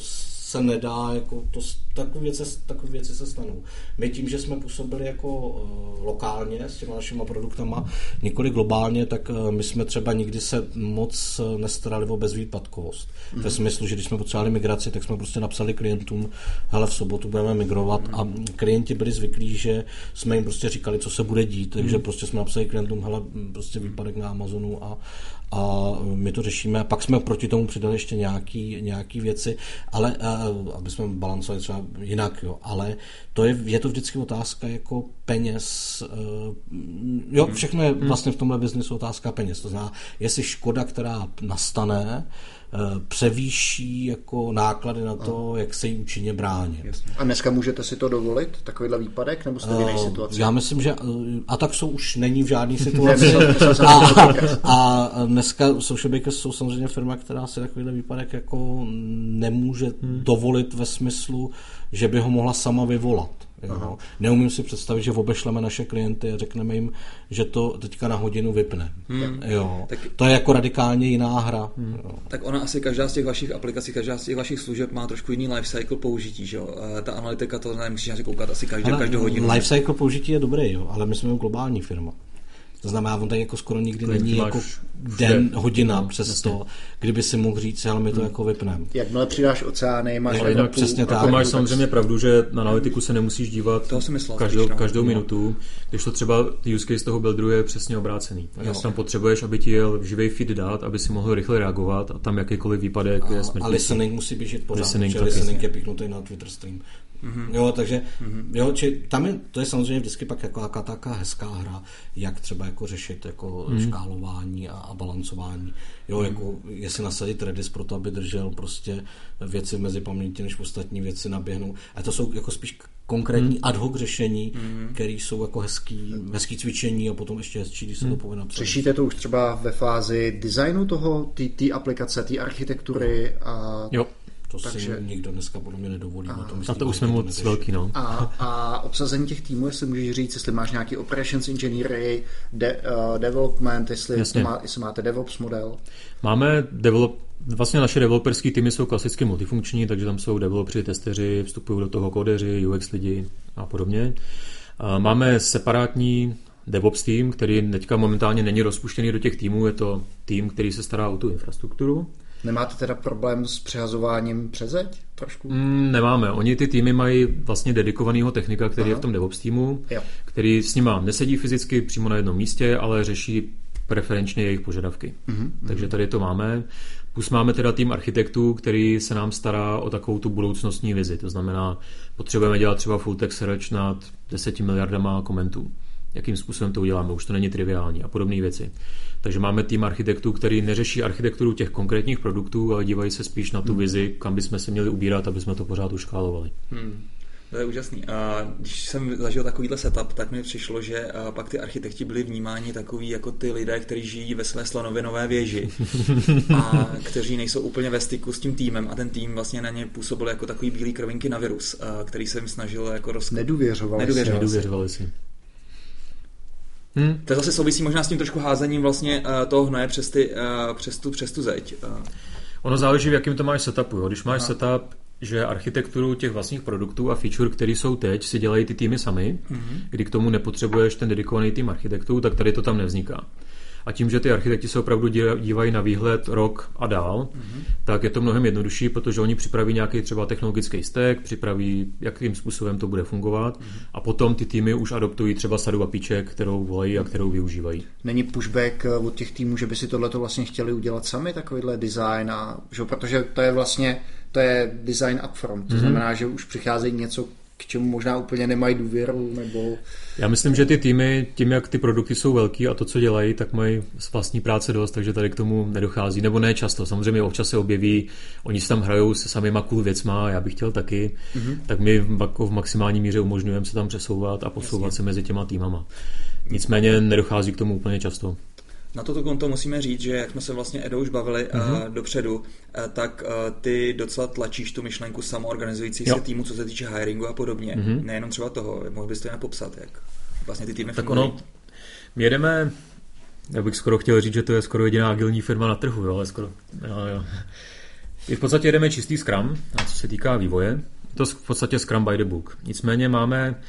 se nedá, jako to, takové, věci, takové věci se stanou. My tím, že jsme působili jako uh, lokálně s těma našimi produktama, nikoli globálně, tak uh, my jsme třeba nikdy se moc uh, nestarali o bezvýpadkovost. Mm. Ve smyslu, že když jsme potřebovali migraci, tak jsme prostě napsali klientům, hele, v sobotu budeme migrovat mm. a klienti byli zvyklí, že jsme jim prostě říkali, co se bude dít, takže mm. prostě jsme napsali klientům, hele, prostě výpadek na Amazonu a, a my to řešíme. Pak jsme proti tomu přidali ještě nějaký, nějaký věci, ale aby jsme balancovali třeba jinak, jo. ale to je, je to vždycky otázka jako peněz. Jo, hmm. všechno je hmm. vlastně v tomhle biznesu otázka peněz. To znamená, jestli škoda, která nastane, Eh, převýší jako náklady na to, a. jak se jí účinně bránit. A dneska můžete si to dovolit, takovýhle výpadek, nebo jste v jiné eh, situaci? Já myslím, že eh, a tak jsou už není v žádné situaci. a, a dneska Social Bakers jsou samozřejmě firma, která si takovýhle výpadek jako nemůže hmm. dovolit ve smyslu, že by ho mohla sama vyvolat. Jo. Neumím si představit, že obešleme naše klienty a řekneme jim, že to teďka na hodinu vypne. Hmm. Jo. Tak, to je jako radikálně jiná hra. Hmm. Jo. Tak ona asi každá z těch vašich aplikací, každá z těch vašich služeb má trošku jiný life cycle použití. Že jo? Ta analytika to nemusíš koukat asi každý, každou hodinu. Life cycle použití je dobrý, jo, ale my jsme globální firma. To znamená, on tady jako skoro nikdy není jako den, hodina no, přes to, kdyby si mohl říct, ale my to hmm. jako vypneme. Jakmile přidáš oceány, máš ale jinak přesně tak. Jako máš samozřejmě pravdu, že na analytiku se nemusíš dívat to myslel, každou, spíš, no. každou no. minutu, když to třeba use case toho builderu je přesně obrácený. Takže tam potřebuješ, aby ti jel živý feed dát, aby si mohl rychle reagovat a tam jakýkoliv výpadek a, je smrtný. A listening musí běžet pořád, listening, listening je pichnutý na Twitter stream. Mm-hmm. Jo, takže mm-hmm. jo, či, tam je, to je samozřejmě vždycky pak jako jaká taká hezká hra, jak třeba jako řešit jako mm-hmm. škálování a, a balancování. Jo, mm-hmm. jako jestli nasadit Redis pro to, aby držel prostě věci mezi paměti, než ostatní věci naběhnou. A to jsou jako spíš konkrétní mm. ad hoc řešení, mm. které jsou jako hezký, hezký cvičení a potom ještě hezčí, když se mm. to povede napsat. Řešíte to už třeba ve fázi designu toho, té aplikace, té architektury? A... Jo. To Takže... si nikdo dneska podle mě nedovolí. A, to, myslím, a to už jsme moc velký, no. A, a obsazení těch týmů, jestli můžeš říct, jestli máš nějaký operations engineering, de, uh, development, jestli, má, jestli máte DevOps model. Máme develop, vlastně naše developerské týmy jsou klasicky multifunkční, takže tam jsou developři, testeři, vstupují do toho kodeři, UX lidi a podobně. Máme separátní DevOps tým, který teďka momentálně není rozpuštěný do těch týmů, je to tým, který se stará o tu infrastrukturu. Nemáte teda problém s přehazováním přes zeď trošku? Mm, nemáme. Oni ty týmy mají vlastně dedikovaného technika, který Aha. je v tom DevOps týmu, jo. který s nima nesedí fyzicky přímo na jednom místě, ale řeší preferenčně jejich požadavky. Mm-hmm. Takže tady to máme. Plus máme teda tým architektů, který se nám stará o takovou tu budoucnostní vizi. To znamená, potřebujeme dělat třeba full text search nad 10 miliardama komentů jakým způsobem to uděláme, už to není triviální a podobné věci. Takže máme tým architektů, který neřeší architekturu těch konkrétních produktů, ale dívají se spíš na tu hmm. vizi, kam bychom se měli ubírat, aby jsme to pořád uškálovali. Hmm. To je úžasný. A když jsem zažil takovýhle setup, tak mi přišlo, že pak ty architekti byli vnímáni takový jako ty lidé, kteří žijí ve své slonovinové věži a kteří nejsou úplně ve styku s tím týmem a ten tým vlastně na ně působil jako takový bílý krovinky na virus, který se jim snažil jako roz... Nedůvěřovali, Nedůvěřovali si. Nedůvěřovali si. Hmm. To zase souvisí možná s tím trošku házením vlastně uh, toho hnoje přes, ty, uh, přes, tu, přes tu zeď. Uh. Ono záleží, v jakým to máš setupu. Jo. Když máš Aha. setup, že architekturu těch vlastních produktů a feature, které jsou teď, si dělají ty týmy sami, mm-hmm. kdy k tomu nepotřebuješ ten dedikovaný tým architektů, tak tady to tam nevzniká. A tím, že ty architekti se opravdu dívají na výhled rok a dál, mm-hmm. tak je to mnohem jednodušší, protože oni připraví nějaký třeba technologický stack, připraví, jakým způsobem to bude fungovat mm-hmm. a potom ty týmy už adoptují třeba sadu apíček, kterou volají a kterou využívají. Není pushback eh, od těch týmů, že by si tohle vlastně chtěli udělat sami, takovýhle design, a, že, protože to je vlastně to je design upfront, to mm-hmm. znamená, že už přicházejí něco, k čemu možná úplně nemají důvěru, nebo... Já myslím, že ty týmy, tím jak ty produkty jsou velký a to, co dělají, tak mají z vlastní práce dost, takže tady k tomu nedochází, nebo ne často. Samozřejmě občas se objeví, oni se tam hrajou se samýma cool věcma, já bych chtěl taky, mm-hmm. tak my v, v maximální míře umožňujeme se tam přesouvat a posouvat Jasně. se mezi těma týmama. Nicméně nedochází k tomu úplně často. Na toto konto musíme říct, že jak jsme se vlastně Edo už bavili uh, dopředu, uh, tak uh, ty docela tlačíš tu myšlenku samoorganizující se týmu, co se týče hiringu a podobně. Uh-huh. Nejenom třeba toho, mohl bys to jen popsat, jak vlastně ty týmy Tak fungují. ono, my jedeme, já bych skoro chtěl říct, že to je skoro jediná agilní firma na trhu, jo, ale skoro, jo, jo. I v podstatě jedeme čistý Scrum, co se týká vývoje, to v podstatě Scrum by the book. Nicméně máme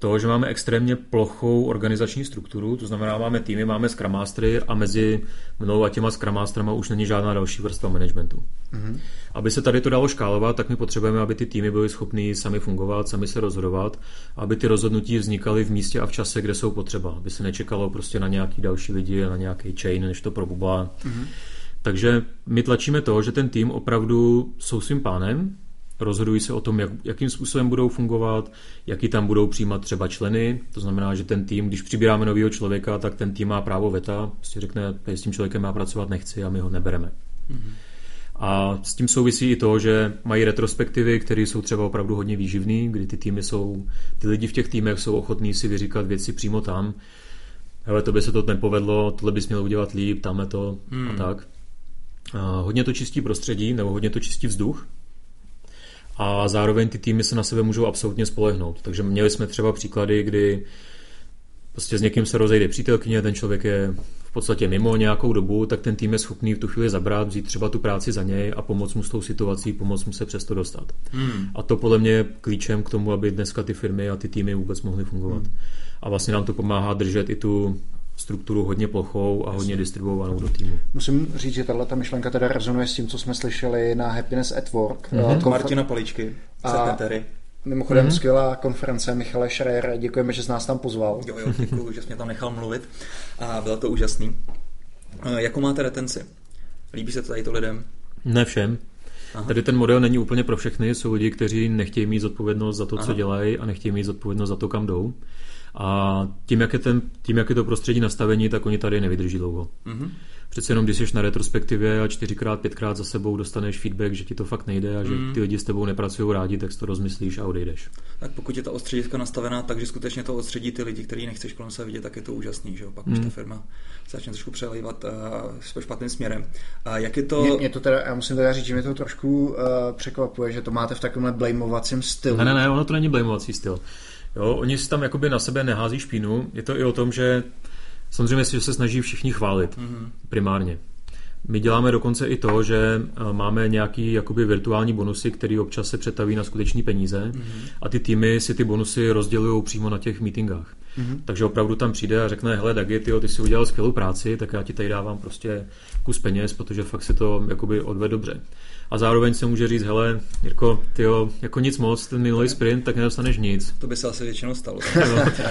to, že máme extrémně plochou organizační strukturu, to znamená, máme týmy, máme Scrum Mastery a mezi mnou a těma Scrum Masterama už není žádná další vrstva managementu. Mm-hmm. Aby se tady to dalo škálovat, tak my potřebujeme, aby ty týmy byly schopny sami fungovat, sami se rozhodovat, aby ty rozhodnutí vznikaly v místě a v čase, kde jsou potřeba, aby se nečekalo prostě na nějaký další lidi na nějaký chain, než to probublá. Mm-hmm. Takže my tlačíme to, že ten tým opravdu jsou svým pánem, rozhodují se o tom, jak, jakým způsobem budou fungovat, jaký tam budou přijímat třeba členy. To znamená, že ten tým, když přibíráme nového člověka, tak ten tým má právo veta, prostě řekne, s tím člověkem má pracovat nechci a my ho nebereme. Mm-hmm. A s tím souvisí i to, že mají retrospektivy, které jsou třeba opravdu hodně výživné, kdy ty týmy jsou, ty lidi v těch týmech jsou ochotní si vyříkat věci přímo tam. Ale to by se to nepovedlo, tohle bys měl udělat líp, tamhle to hmm. a tak. A hodně to čistí prostředí, nebo hodně to čistí vzduch, a zároveň ty týmy se na sebe můžou absolutně spolehnout. Takže měli jsme třeba příklady, kdy prostě s někým se rozejde přítelkyně, ten člověk je v podstatě mimo nějakou dobu, tak ten tým je schopný v tu chvíli zabrat, vzít třeba tu práci za něj a pomoct mu s tou situací, pomoct mu se přesto dostat. Hmm. A to podle mě je klíčem k tomu, aby dneska ty firmy a ty týmy vůbec mohly fungovat. Hmm. A vlastně nám to pomáhá držet i tu strukturu hodně plochou a hodně distribuovanou do týmu. Musím říct, že tahle ta myšlenka teda rezonuje s tím, co jsme slyšeli na Happiness at Work. Mm-hmm. Konfer- Martina Paličky, sekretáry. Mimochodem mm-hmm. skvělá konference Michale Schreier, děkujeme, že jsi nás tam pozval. Jo, jo, děkuji, že jsi mě tam nechal mluvit a bylo to úžasný. Jakou máte retenci? Líbí se to tady to lidem? Ne všem. Aha. Tady ten model není úplně pro všechny, jsou lidi, kteří nechtějí mít zodpovědnost za to, Aha. co dělají a nechtějí mít zodpovědnost za to, kam jdou. A tím, jak je, ten, tím, jak je to prostředí nastavení, tak oni tady nevydrží dlouho. Mm-hmm. Přece jenom, když jsi na retrospektivě a čtyřikrát, pětkrát za sebou dostaneš feedback, že ti to fakt nejde a že mm. ty lidi s tebou nepracují rádi, tak to rozmyslíš a odejdeš. Tak pokud je ta ostřediska nastavená takže skutečně to ostředí ty lidi, který nechceš kolem se vidět, tak je to úžasný, že jo? Pak mm. už ta firma začne trošku přelejvat uh, špatným směrem. A jak je to... Mě, mě to teda, já musím teda říct, že mě to trošku uh, překvapuje, že to máte v takovémhle blamovacím stylu. Ne, ne, ne, ono to není blamovací styl. Jo, oni si tam jakoby na sebe nehází špínu. Je to i o tom, že samozřejmě že se snaží všichni chválit mm-hmm. primárně. My děláme dokonce i to, že eh, máme nějaký jakoby virtuální bonusy, které občas se přetaví na skutečné peníze mm-hmm. a ty týmy si ty bonusy rozdělují přímo na těch meetingách. Mm-hmm. Takže opravdu tam přijde a řekne, hele Dagi, ty, ty jsi udělal skvělou práci, tak já ti tady dávám prostě kus peněz, protože fakt si to jakoby odved dobře a zároveň se může říct, hele, Jirko, ty jako nic moc, ten minulý sprint, tak nedostaneš nic. To by se asi většinou stalo.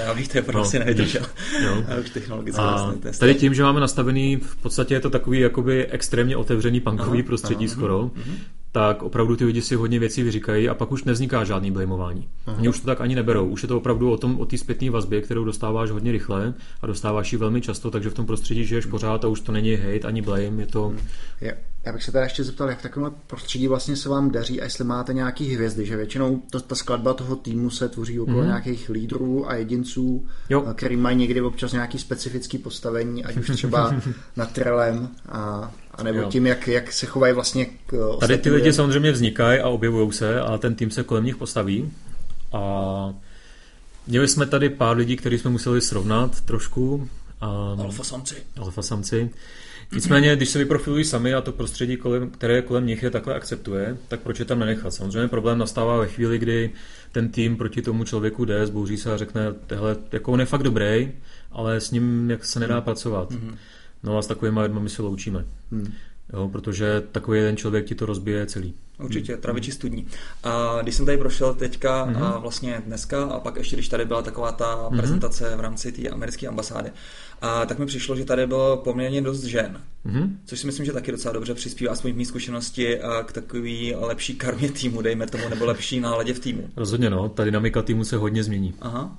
já bych to je no. asi nevydržel. No. už technologicky a vlastně tady tím, že máme nastavený, v podstatě je to takový jakoby extrémně otevřený punkový aha, prostředí aha, skoro, aha. Tak opravdu ty lidi si hodně věcí vyříkají a pak už nevzniká žádný blamování. Oni už to tak ani neberou. Už je to opravdu o tom, o té zpětné vazbě, kterou dostáváš hodně rychle a dostáváš ji velmi často, takže v tom prostředí žiješ pořád a už to není hate ani blame, je to... Já, já bych se teda ještě zeptal, jak v takovém prostředí vlastně se vám daří a jestli máte nějaký hvězdy, že většinou to, ta skladba toho týmu se tvoří okolo mm-hmm. nějakých lídrů a jedinců, jo. který mají někdy občas nějaký specifický postavení, ať už třeba nad trelem a a nebo jo. tím, jak, jak se chovají vlastně k Tady ty lidi samozřejmě vznikají a objevují se a ten tým se kolem nich postaví. A měli jsme tady pár lidí, kteří jsme museli srovnat trošku. Um, alfa samci. Alfa samci. Nicméně, když se vyprofilují sami a to prostředí, kolem, které kolem nich je takhle akceptuje, tak proč je tam nenechat? Samozřejmě problém nastává ve chvíli, kdy ten tým proti tomu člověku jde, zbouří se a řekne, tehle, jako on je fakt dobrý, ale s ním jak se nedá pracovat. Mm-hmm. No a s takovými lidmi my se loučíme. Hmm. Jo, protože takový jeden člověk ti to rozbije celý. Určitě, hmm. travičí studní. A když jsem tady prošel teďka hmm. a vlastně dneska a pak ještě, když tady byla taková ta hmm. prezentace v rámci té americké ambasády, a tak mi přišlo, že tady bylo poměrně dost žen, mm-hmm. což si myslím, že taky docela dobře přispívá, aspoň v mý zkušenosti, k takový lepší karmě týmu, dejme tomu, nebo lepší náladě v týmu. Rozhodně no, ta dynamika týmu se hodně změní. Aha.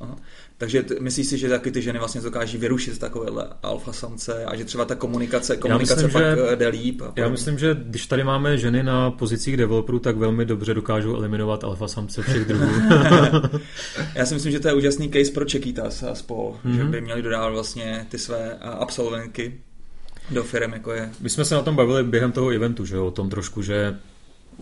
Aha. Takže t- myslíš si, že taky ty ženy vlastně dokáží vyrušit takovéhle alfa samce a že třeba ta komunikace, komunikace myslím, pak že, jde líp? A já myslím, že když tady máme ženy na pozicích developerů, tak velmi dobře dokážou eliminovat alfa samce všech druhů. já si myslím, že to je úžasný case pro Čekýtas a spol, mm-hmm. že by měli dodávat vlastně ty své absolventky do firm, jako je. My jsme se na tom bavili během toho eventu, že o tom trošku, že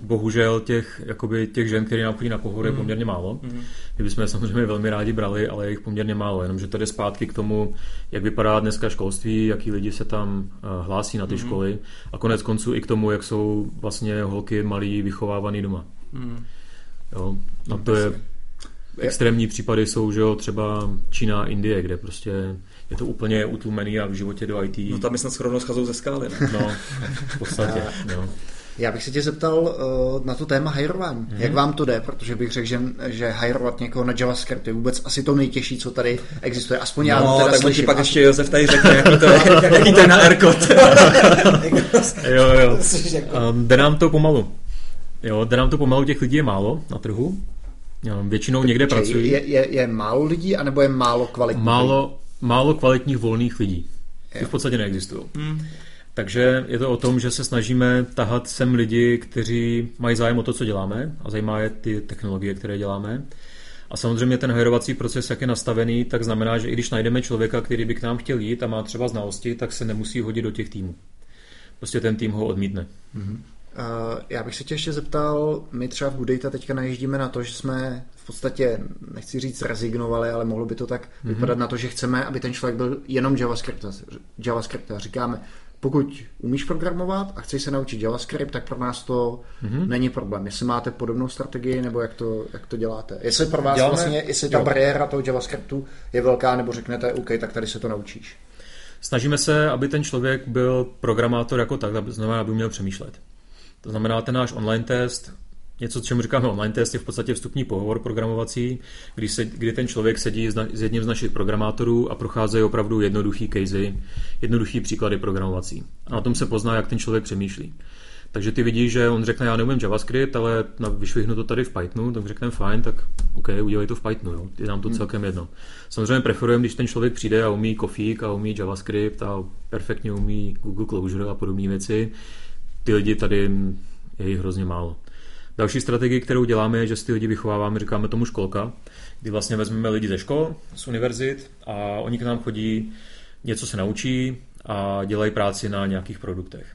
bohužel těch, jakoby těch žen, které nám chodí na pohovory, mm. je poměrně málo. Mm. My bychom je samozřejmě velmi rádi brali, ale je jich poměrně málo. Jenomže to jde zpátky k tomu, jak vypadá dneska školství, jaký lidi se tam uh, hlásí na ty mm. školy a konec konců i k tomu, jak jsou vlastně holky malí vychovávaný doma. Mm. Jo, a to je extrémní případy jsou, že jo, třeba Čína, Indie, kde prostě je to úplně utlumený a v životě do IT. No tam my snad schrovno schazou ze skály. Ne? No, v podstatě. no. Já bych se tě zeptal uh, na to téma hajrování. Mm-hmm. Jak vám to jde? Protože bych řekl, že, že hajrovat někoho na JavaScript je vůbec asi to nejtěžší, co tady existuje. Aspoň já no, teda tak slyším. pak ještě Josef tady řekne, jaký to je, jaký to je na Aircode. jo, jo. Um, jde nám to pomalu. Jo, jde nám to pomalu, těch lidí je málo na trhu. Jo, většinou tak někde pracují. Je, je, je málo lidí, anebo je málo kvalitních málo? Málo kvalitních volných lidí. Ty v podstatě neexistují. Hmm. Takže je to o tom, že se snažíme tahat sem lidi, kteří mají zájem o to, co děláme a zajímá je ty technologie, které děláme. A samozřejmě ten hajrovací proces, jak je nastavený, tak znamená, že i když najdeme člověka, který by k nám chtěl jít a má třeba znalosti, tak se nemusí hodit do těch týmů. Prostě ten tým ho odmítne. Mm-hmm. Uh, já bych se tě ještě zeptal, my třeba v Goodata teďka najíždíme na to, že jsme v podstatě, nechci říct rezignovali, ale mohlo by to tak mm-hmm. vypadat na to, že chceme, aby ten člověk byl jenom JavaScript. JavaScript. A říkáme, pokud umíš programovat a chceš se naučit JavaScript, tak pro nás to mm-hmm. není problém. Jestli máte podobnou strategii, nebo jak to, jak to děláte. Jestli pro vás Děláme... vlastně, jestli ta jo. bariéra toho JavaScriptu je velká, nebo řeknete, OK, tak tady se to naučíš. Snažíme se, aby ten člověk byl programátor jako tak, aby, znamená, aby uměl přemýšlet. To znamená, ten náš online test, něco, čemu říkáme online test, je v podstatě vstupní pohovor programovací, kdy, se, kdy ten člověk sedí s, jedním z našich programátorů a procházejí opravdu jednoduchý casey, jednoduchý příklady programovací. A na tom se pozná, jak ten člověk přemýšlí. Takže ty vidíš, že on řekne, já neumím JavaScript, ale na, vyšvihnu to tady v Pythonu, tak řekneme fajn, tak OK, udělej to v Pythonu, jo. je nám to hmm. celkem jedno. Samozřejmě preferujeme, když ten člověk přijde a umí Kofík a umí JavaScript a perfektně umí Google Closure a podobné věci. Ty lidi tady je jich hrozně málo. Další strategie, kterou děláme, je, že si ty lidi vychováváme, říkáme tomu školka, kdy vlastně vezmeme lidi ze škol, z univerzit a oni k nám chodí, něco se naučí a dělají práci na nějakých produktech.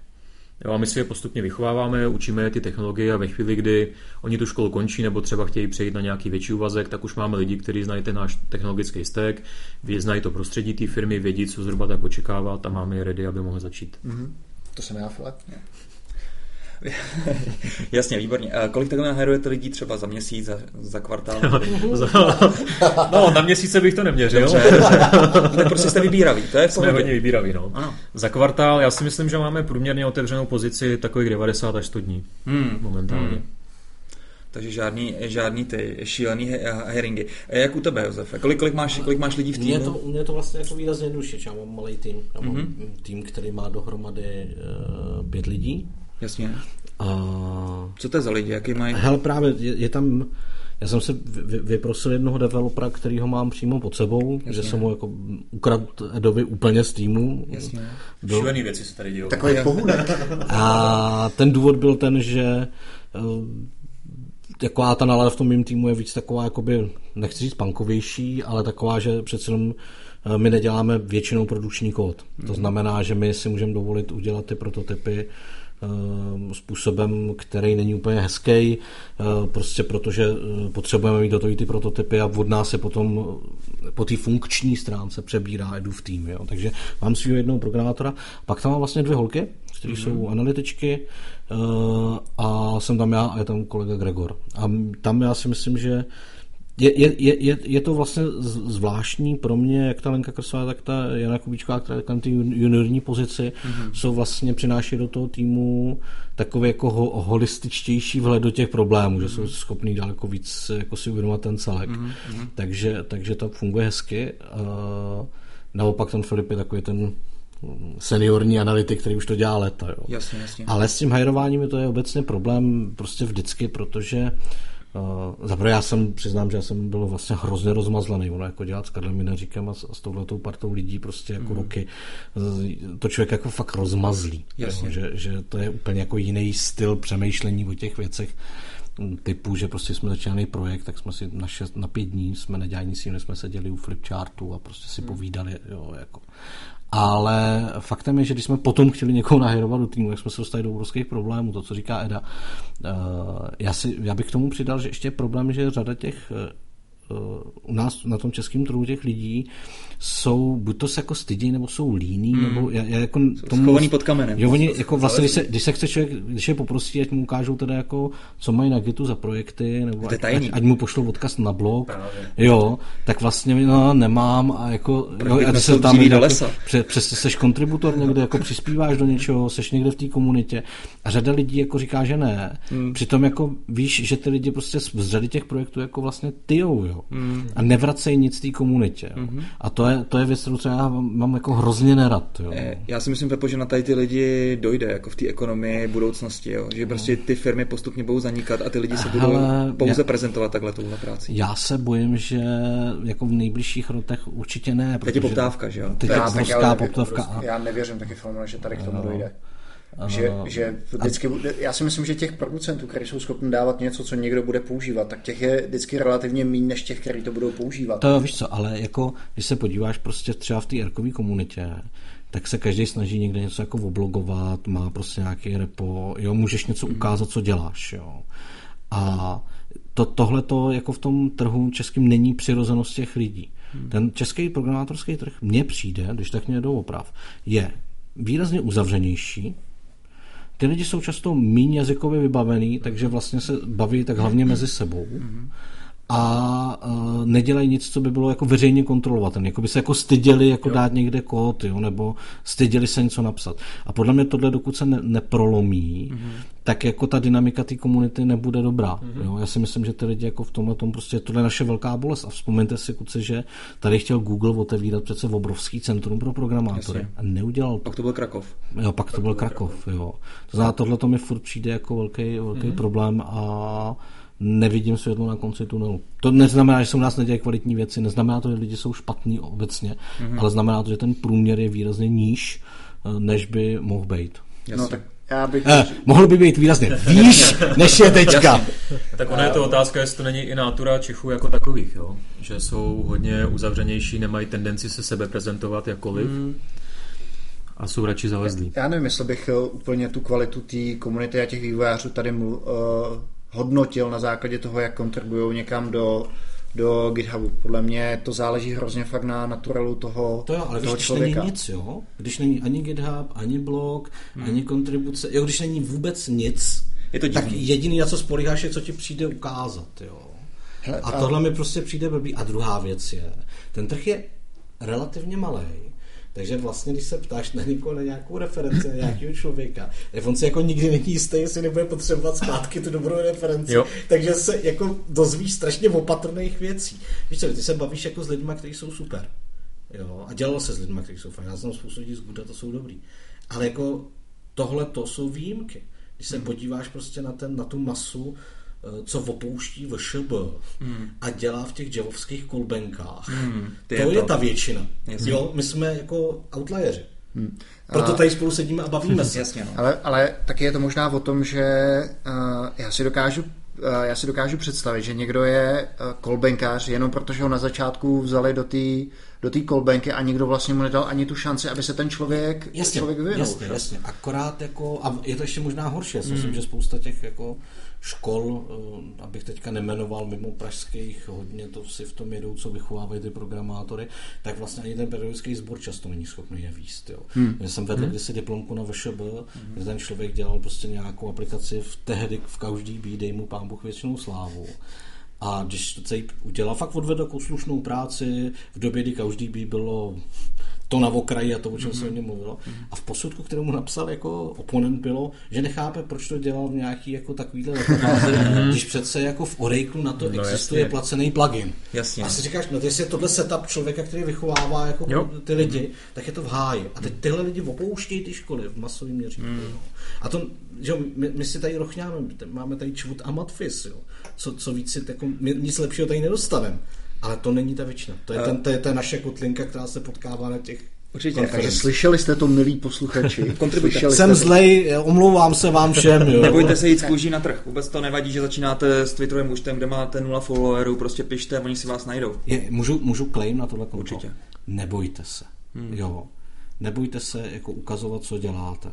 Jo, a my si je postupně vychováváme, učíme je ty technologie a ve chvíli, kdy oni tu školu končí nebo třeba chtějí přejít na nějaký větší úvazek, tak už máme lidi, kteří znají ten náš technologický stack, znají to prostředí té firmy, vědí, co zhruba tak očekávat a máme je ready, aby mohli začít. Mm-hmm. To jsem já, Filip. Jasně, výborně. A kolik takhle nahajrujete lidí třeba za měsíc, za, za kvartál? no, na měsíce bych to neměřil. Dobře, prostě jste vybíraví, to je v Jsme hodně vybíraví, no. Ano. Za kvartál, já si myslím, že máme průměrně otevřenou pozici takových 90 až 100 dní hmm. momentálně. Hmm. Takže žádný, žádný ty šílený heringy. Jak u tebe, Josefe? Kolik, kolik, máš, kolik máš lidí v týmu? Mně to, mě to vlastně jako výrazně jednoduše. Já mám malý tým. Já mám mm-hmm. tým, který má dohromady uh, pět lidí. Jasně. A... Co to je za lidi? Jaký mají? Hele, právě je, je tam... Já jsem se vyprosil jednoho developera, který ho mám přímo pod sebou, Jasně. že jsem mu jako ukradl Adobe úplně z týmu. Jasně. Byl... Šílený věci se tady dějou. Takový pohudek. A ten důvod byl ten, že eh, taková ta nálada v tom mým týmu je víc taková, jakoby, nechci říct punkovější, ale taková, že přece jenom eh, my neděláme většinou produkční kód. To mhm. znamená, že my si můžeme dovolit udělat ty prototypy Eh, způsobem, který není úplně hezký, eh, prostě protože eh, potřebujeme mít hotový ty prototypy a od nás se potom po té funkční stránce přebírá Edu v tým. Jo. Takže mám svého jednoho programátora, pak tam mám vlastně dvě holky, které mm-hmm. jsou analytičky a jsem tam já a je tam kolega Gregor. A tam já si myslím, že je, je, je, je to vlastně zvláštní pro mě, jak ta Lenka Krsová, tak ta Jana Kubíčková, která je na té juniorní pozici, mm-hmm. jsou vlastně přináší do toho týmu takový jako ho, holističtější vhled do těch problémů, mm-hmm. že jsou mhm. schopní daleko víc jako si uvědomovat ten celek. Mm-hmm. Takže, takže to funguje hezky. Uh, naopak ten Filip je takový ten seniorní analytik, který už to dělá leta. Jo. Jasně, jasně. Ale s tím hajrováním to je obecně problém prostě vždycky, protože uh, Uh, Zaprvé já jsem, přiznám, že já jsem byl vlastně hrozně rozmazlený, ono jako dělat s Karlem Minaříkem a s, a s touhletou partou lidí prostě jako mm. roky, to člověk jako fakt rozmazlí, jo, že, že to je úplně jako jiný styl přemýšlení o těch věcech, typu, že prostě jsme začínali projekt, tak jsme si na, šest, na pět dní jsme nedělali nic jiného, jsme seděli u flipchartu a prostě si mm. povídali, jo, jako. Ale faktem je, že když jsme potom chtěli někoho nahirovat do týmu, jak jsme se dostali do obrovských problémů, to, co říká Eda. Eh, já, si, já bych k tomu přidal, že ještě je problém, že řada těch eh, u nás na tom českém trhu těch lidí jsou, buď to se jako stydí, nebo jsou líní, mm. nebo já, já jako jsou tomu, schovaný pod kamenem. Jo, oni jako vlastně, když se, když se chce člověk, když je poprosí, ať mu ukážou teda jako, co mají na Gitu za projekty, nebo ať, ať, ať, mu pošlou odkaz na blog, Právě. jo, tak vlastně no, nemám a jako, jo, a se tam do jako, lesa. Pře, přesně seš kontributor někde, jako přispíváš do něčeho, seš někde v té komunitě a řada lidí jako říká, že ne. Mm. Přitom jako víš, že ty lidi prostě z řady těch projektů jako vlastně tyjou, jo. Mm. A nevracejí nic té komunitě. Jo. Mm-hmm. A to je, to je věc, kterou já mám jako hrozně nerad. Jo. Eh, já si myslím, Pepo, že na tady ty lidi dojde jako v té ekonomii budoucnosti. Jo. Že prostě ty firmy postupně budou zanikat a ty lidi se budou Hele, pouze já, prezentovat takhle touhle práci. Já se bojím, že jako v nejbližších letech určitě ne. Teď je poptávka, že jo? Teď je obrovská poptávka. Prostě, já nevěřím taky filmu, že tady k tomu dojde. Že, že vždycky, já si myslím, že těch producentů, kteří jsou schopni dávat něco, co někdo bude používat, tak těch je vždycky relativně méně než těch, kteří to budou používat. To víš co, ale jako, když se podíváš prostě třeba v té erkové komunitě, tak se každý snaží někde něco jako oblogovat, má prostě nějaký repo, jo, můžeš něco hmm. ukázat, co děláš, jo. A to, tohle to jako v tom trhu českým není přirozenost těch lidí. Hmm. Ten český programátorský trh mně přijde, když tak mě oprav, je výrazně uzavřenější. Ty lidi jsou často méně jazykově vybavený, takže vlastně se baví tak hlavně mezi sebou. Mm-hmm a uh, nedělají nic, co by bylo jako veřejně kontrolovatelné. Jako by se jako styděli jako jo. dát někde kód, jo, nebo styděli se něco napsat. A podle mě tohle, dokud se ne, neprolomí, mm-hmm. tak jako ta dynamika té komunity nebude dobrá. Mm-hmm. Jo. Já si myslím, že ty lidi jako v tomhle tom prostě tohle je naše velká bolest. A vzpomeňte si, kuce, že tady chtěl Google otevírat přece v obrovský centrum pro programátory Jasně. a neudělal to. Pak to byl Krakov. Jo, pak, pak to byl Krakov, Krakov, jo. To znamená, tohle to mi furt přijde jako velký, velký mm-hmm. problém a nevidím světlo na konci tunelu. To neznamená, že se u nás nedějí kvalitní věci, neznamená to, že lidi jsou špatní obecně, mm-hmm. ale znamená to, že ten průměr je výrazně níž, eh, než by mohl být. No tak já bych... Eh, mohl by být výrazně výš, než je teďka. tak ona je to otázka, jestli to není i nátura Čechů jako takových, jo? že jsou hodně uzavřenější, nemají tendenci se sebe prezentovat jakkoliv. Mm a jsou radši zalezlí. Já nevím, jestli bych úplně tu kvalitu té komunity a těch vývojářů tady mluv, uh, hodnotil na základě toho, jak kontribují někam do, do GitHubu. Podle mě to záleží hrozně fakt na naturalu toho To jo, ale toho když člověka. není nic, jo? Když není ani GitHub, ani blog, hmm. ani kontribuce, jo, když není vůbec nic, je to tak jediný, na co spolíháš, je, co ti přijde ukázat, jo. Hele, a, a tohle mi prostě přijde blbý. A druhá věc je, ten trh je relativně malý takže vlastně, když se ptáš na někoho, na nějakou referenci, na nějakého člověka, tak on si jako nikdy není jistý, jestli nebude potřebovat zpátky tu dobrou referenci. Jo. Takže se jako dozvíš strašně opatrných věcí. Víš co, ty se bavíš jako s lidmi, kteří jsou super. Jo, a dělalo se s lidmi, kteří jsou fajn. Já znám spoustu lidí z Guda, to jsou dobrý. Ale jako tohle to jsou výjimky. Když se hmm. podíváš prostě na, ten, na tu masu co opouští VŠB hmm. a dělá v těch javovských kolbenkách. Hmm, to je, je ta většina. Jasně. Jo, my jsme jako outlieri. Hmm. Proto tady spolu sedíme a bavíme se. Jasně, no. ale, ale taky je to možná o tom, že uh, já si dokážu uh, já si dokážu představit, že někdo je kolbenkář jenom protože ho na začátku vzali do té do té kolbenky a nikdo vlastně mu nedal ani tu šanci, aby se ten člověk, jasně, člověk vyvinul. Jasně, jasně. Akorát jako, a je to ještě možná horší, já si hmm. myslím, že spousta těch jako škol, eh, abych teďka nemenoval mimo pražských, hodně to si v tom jedou, co vychovávají ty programátory, tak vlastně ani ten pedagogický sbor často není schopný je výst. Jo. Hmm. Já jsem vedl hmm. kdysi diplomku na VŠB, hmm. kde ten člověk dělal prostě nějakou aplikaci v tehdy v CouchDB, dej mu pán Bůh většinou slávu. A když to celý udělal, fakt odvedl jako slušnou práci, v době, kdy CouchDB bylo to na okraji a to, o čem mm-hmm. se o něm mluvilo. Mm-hmm. A v posudku, kterému napsal jako oponent, bylo, že nechápe, proč to dělal v nějaký jako takovýhle mm-hmm. když přece jako v Oracle na to no, existuje jasně. placený plugin. Jasně. A si říkáš, no jestli je tohle setup člověka, který vychovává jako jo. ty lidi, mm-hmm. tak je to v háji. A teď tyhle lidi opouštějí ty školy v masovém měřítku. Mm. A to, že my, my, si tady rochňáme, máme tady čvut a matfis, jo. Co, co víc si, jako, my nic lepšího tady nedostaneme. Ale to není ta většina. To je, ten, to je ta naše kotlinka, která se potkává na těch Určitě. Takže slyšeli jste to, milí posluchači. Jsem zlej, omlouvám se vám všem. Jo. Nebojte se jít z kůží na trh. Vůbec to nevadí, že začínáte s Twitterovým účtem, kde máte nula followerů, prostě pište, oni si vás najdou. Je, můžu, můžu claim na tohle konto? Určitě. Nebojte se. Hmm. Jo. Nebojte se jako ukazovat, co děláte.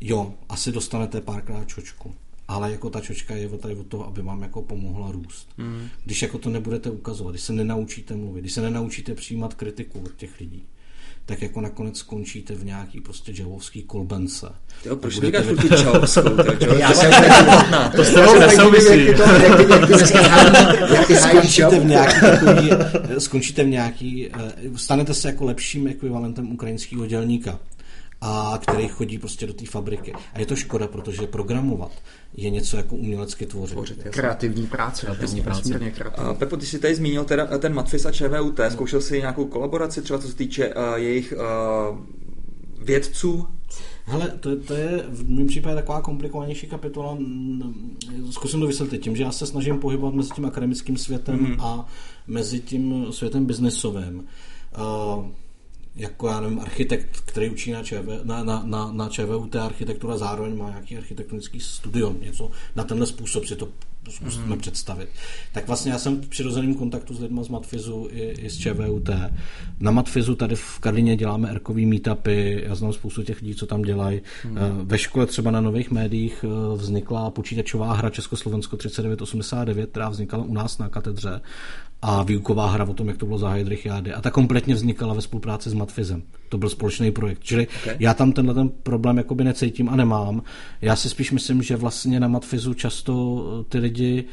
Jo, asi dostanete párkrát čočku ale jako ta čočka je tady od toho, aby vám jako pomohla růst. Mm. Když jako to nebudete ukazovat, když se nenaučíte mluvit, když se nenaučíte přijímat kritiku od těch lidí, tak jako nakonec skončíte v nějaký prostě javovský kolbence. Jo, proč říkáš tu javovskou? Já jsem to s tebou nesouvisí. Skončíte v nějaký takový, skončíte v nějaký, eh, stanete se jako lepším ekvivalentem ukrajinského dělníka a který chodí prostě do té fabriky. A je to škoda, protože programovat je něco jako umělecky tvořit. tvořit kreativní práce. Kreativní práce. Kreativní. Pepo, ty jsi tady zmínil teda ten Matfis a ČVUT. Zkoušel jsi nějakou kolaboraci, třeba co se týče uh, jejich uh, vědců? Hele, to, to je v mém případě taková komplikovanější kapitola. Zkusím to vysvětlit tím, že já se snažím pohybovat mezi tím akademickým světem mm. a mezi tím světem biznesovým. Uh, jako já nevím, architekt, který učí na, ČV, na, na, na, na ČVUT architektura, zároveň má nějaký architektonický studium, něco na tenhle způsob si to zkusíme mm. představit. Tak vlastně já jsem v přirozeném kontaktu s lidmi z Matfizu i, i z ČVUT. Na Matfizu tady v Karlině děláme erkový meetupy, já znám spoustu těch lidí, co tam dělají. Mm. Ve škole třeba na nových médiích eh, vznikla počítačová hra Československo 3989, která vznikala u nás na katedře a výuková hra o tom, jak to bylo za Heidrichiády. A ta kompletně vznikala ve spolupráci s Matfizem. To byl společný projekt. Čili okay. já tam tenhle ten problém jakoby necítím a nemám. Já si spíš myslím, že vlastně na Matfizu často ty lidi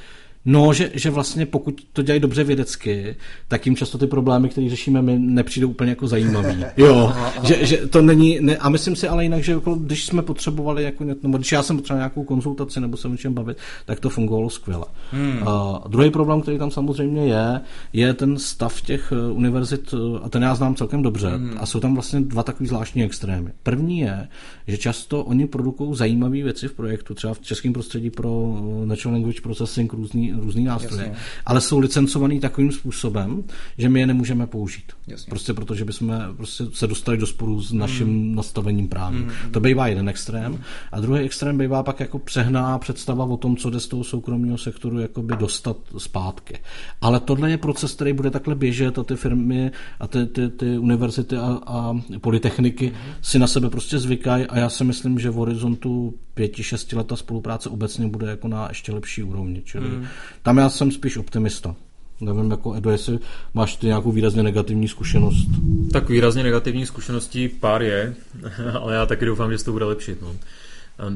No, že, že vlastně pokud to dělají dobře vědecky, tak jim často ty problémy, které řešíme my, nepřijdou úplně jako zajímavý. Jo, že, že to není, ne, a myslím si ale jinak, že jako, když jsme potřebovali, jako, nebo když já jsem potřeboval nějakou konzultaci nebo se o čem bavit, tak to fungovalo skvěle. Hmm. A druhý problém, který tam samozřejmě je, je ten stav těch eh, univerzit, eh, a ten já znám celkem dobře, hmm. a jsou tam vlastně dva takový zvláštní extrémy. První je, že často oni produkují zajímavé věci v projektu, třeba v českém prostředí pro eh, Natural Language Processing různý různý, nástroje, Jasně. ale jsou licencovaný takovým způsobem, že my je nemůžeme použít. Jasně. Prostě protože bychom prostě se dostali do sporu s naším hmm. nastavením právním. Hmm. To bývá jeden extrém. Hmm. A druhý extrém bývá pak jako přehnaná představa o tom, co jde z toho soukromého sektoru jakoby dostat zpátky. Ale tohle je proces, který bude takhle běžet a ty firmy a ty, ty, ty univerzity a, a polytechniky hmm. si na sebe prostě zvykají a já si myslím, že v horizontu pěti, šesti leta spolupráce obecně bude jako na ještě lepší úrovni. Čili hmm. Tam já jsem spíš optimista. Nevím, jako Edo, jestli máš ty nějakou výrazně negativní zkušenost. Tak výrazně negativní zkušeností pár je, ale já taky doufám, že se to bude lepšit. No.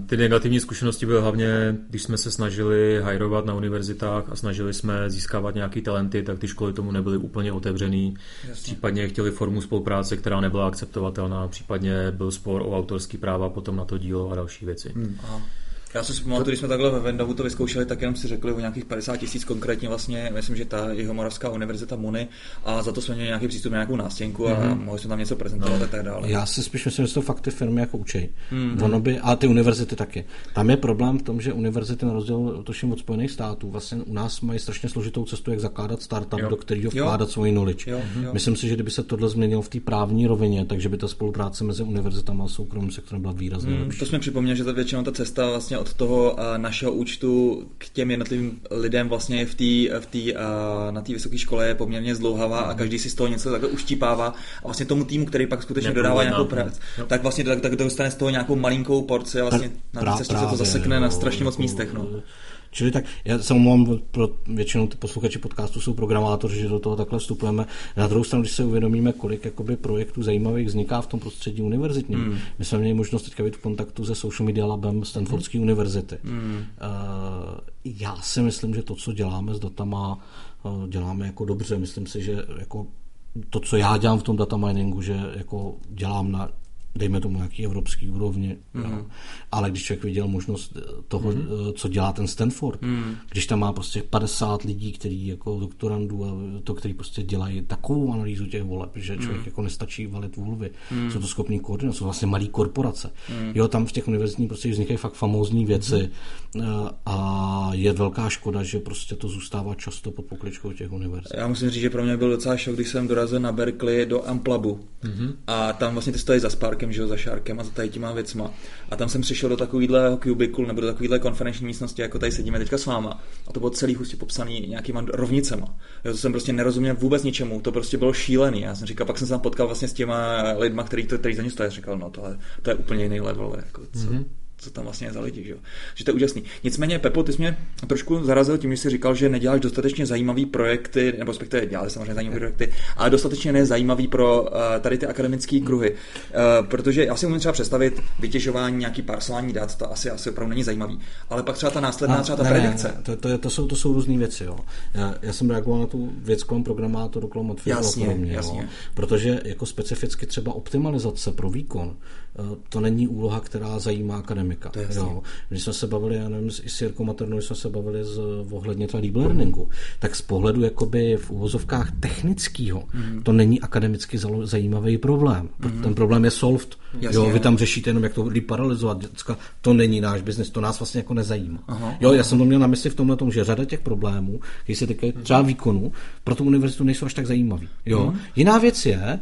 Ty negativní zkušenosti byly hlavně, když jsme se snažili hajrovat na univerzitách a snažili jsme získávat nějaké talenty, tak ty školy tomu nebyly úplně otevřený. Jasně. Případně chtěli formu spolupráce, která nebyla akceptovatelná, případně byl spor o autorský práva potom na to dílo a další věci. Hmm. Aha. Já si pamatuju, když jsme takhle ve Vendavu to vyzkoušeli, tak jenom si řekli o nějakých 50 tisíc konkrétně vlastně, myslím, že ta jeho Moravská univerzita Mony a za to jsme měli nějaký přístup na nějakou nástěnku a mm-hmm. mohli jsme tam něco prezentovat no. a tak dále. Já si spíš myslím, že to fakt ty firmy jako učí. Mm-hmm. Ono by, a ty univerzity taky. Tam je problém v tom, že univerzity na rozdíl tuším od Spojených států vlastně u nás mají strašně složitou cestu, jak zakládat startup, jo. do kterého vkládat svoji knowledge. Jo, jo. Myslím si, že kdyby se tohle změnilo v té právní rovině, takže by ta spolupráce mezi univerzitami a soukromým sektorem byla výrazně mm, lepší. To jsme připomněli, že to většinou ta cesta vlastně od toho našeho účtu k těm jednotlivým lidem vlastně v tý, v tý, na té vysoké škole je poměrně zdlouhavá a každý si z toho něco takhle uštípává a vlastně tomu týmu, který pak skutečně Neprůvodná. dodává nějakou práci, tak vlastně tak, tak dostane z toho nějakou malinkou porci a vlastně na té cestě se to zasekne na strašně moc místech. No. Čili tak, já se omlouvám, pro většinou ty posluchači podcastu jsou programátoři, že do toho takhle vstupujeme. Na druhou stranu, když se uvědomíme, kolik jakoby, projektů zajímavých vzniká v tom prostředí univerzitním. Mm. My jsme měli možnost teďka být v kontaktu se Social Media Labem Stanfordské mm. univerzity. Mm. Uh, já si myslím, že to, co děláme s datama, uh, děláme jako dobře. Myslím si, že jako to, co já dělám v tom data miningu, že jako dělám na dejme tomu nějaký evropský úrovni. Mm-hmm. Ale když člověk viděl možnost toho, mm-hmm. co dělá ten Stanford, mm-hmm. když tam má prostě 50 lidí, který jako doktorandů a to, který prostě dělají takovou analýzu těch voleb, že člověk mm-hmm. jako nestačí valit volby, mm-hmm. jsou to schopní koordinovat, jsou vlastně malý korporace. Mm-hmm. Jo, tam v těch univerzitních prostě vznikají fakt famózní věci mm-hmm. a je velká škoda, že prostě to zůstává často pod pokličkou těch univerzit. Já musím říct, že pro mě byl docela šok, když jsem dorazil na Berkeley do Amplabu mm-hmm. a tam vlastně ty stojí za Spark Sharkem, že jo, za Sharkem a za tady těma věcma. A tam jsem přišel do takovýhle kubikul nebo do takovýhle konferenční místnosti, jako tady sedíme teďka s váma. A to bylo celý hustě popsaný nějakýma rovnicema. Jo, to jsem prostě nerozuměl vůbec ničemu, to prostě bylo šílený. Já jsem říkal, pak jsem se tam potkal vlastně s těma lidma, který, to, který za ně stojí. Říkal, no to, to je úplně jiný level. Jako, co, mm-hmm co tam vlastně je za lidi, že, že to je úžasný. Nicméně, Pepo, ty jsi mě trošku zarazil tím, že jsi říkal, že neděláš dostatečně zajímavý projekty, nebo respektive děláš samozřejmě zajímavé projekty, ale dostatečně nezajímavý pro uh, tady ty akademické kruhy. Uh, protože já si umím třeba představit vytěžování nějaký parsování dat, to asi, asi opravdu není zajímavý. Ale pak třeba ta následná, třeba ta ne, predikce. Ne, to, to, to, jsou, to jsou různé věci. Jo. Já, já, jsem reagoval na tu věc kolem programátoru, kolem jasně, a. Jasně. Jo. Protože jako specificky třeba optimalizace pro výkon, to není úloha, která zajímá akademika. Jo. Když jsme se bavili, já nevím, i s Jirkou Maternou, jsme se bavili z, ohledně toho deep learningu, tak z pohledu jakoby v úvozovkách technického, mm. to není akademicky zajímavý problém. Mm. Ten problém je solved. Jasně, jo, vy tam řešíte jenom, jak to lidi paralizovat. To není náš biznis, to nás vlastně jako nezajímá. Aha, jo, já jsem to měl na mysli v tomhle tom, že řada těch problémů, když se týkají třeba výkonu, pro tu univerzitu nejsou až tak zajímavý. Jo. Mm. Jiná věc je, eh,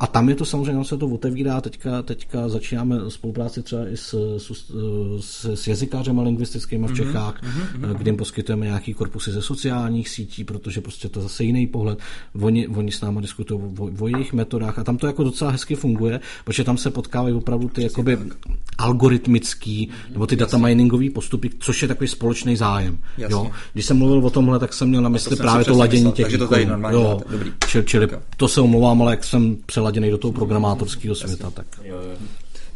a tam je to samozřejmě, se to otevírá teďka, teďka začínáme spolupráci třeba i s, s, s, s jazykářem a lingvistickými v mhm, Čechách, mm-hmm, kdy jim poskytujeme nějaký korpusy ze sociálních sítí, protože prostě to zase jiný pohled. Oni, oni s námi diskutují o, o jejich metodách a tam to jako docela hezky funguje, protože tam se potkávají opravdu ty jakoby algoritmický, nebo ty data miningové postupy, což je takový společný zájem. Jo? Když jsem mluvil o tomhle, tak jsem měl na mysli to právě to ladění myslel, těch Takže to tady normálně jo, dobrý. Čili, čili to se omlouvám, ale jak jsem přeladěný do toho programátorského světa, tak... Jo, jo.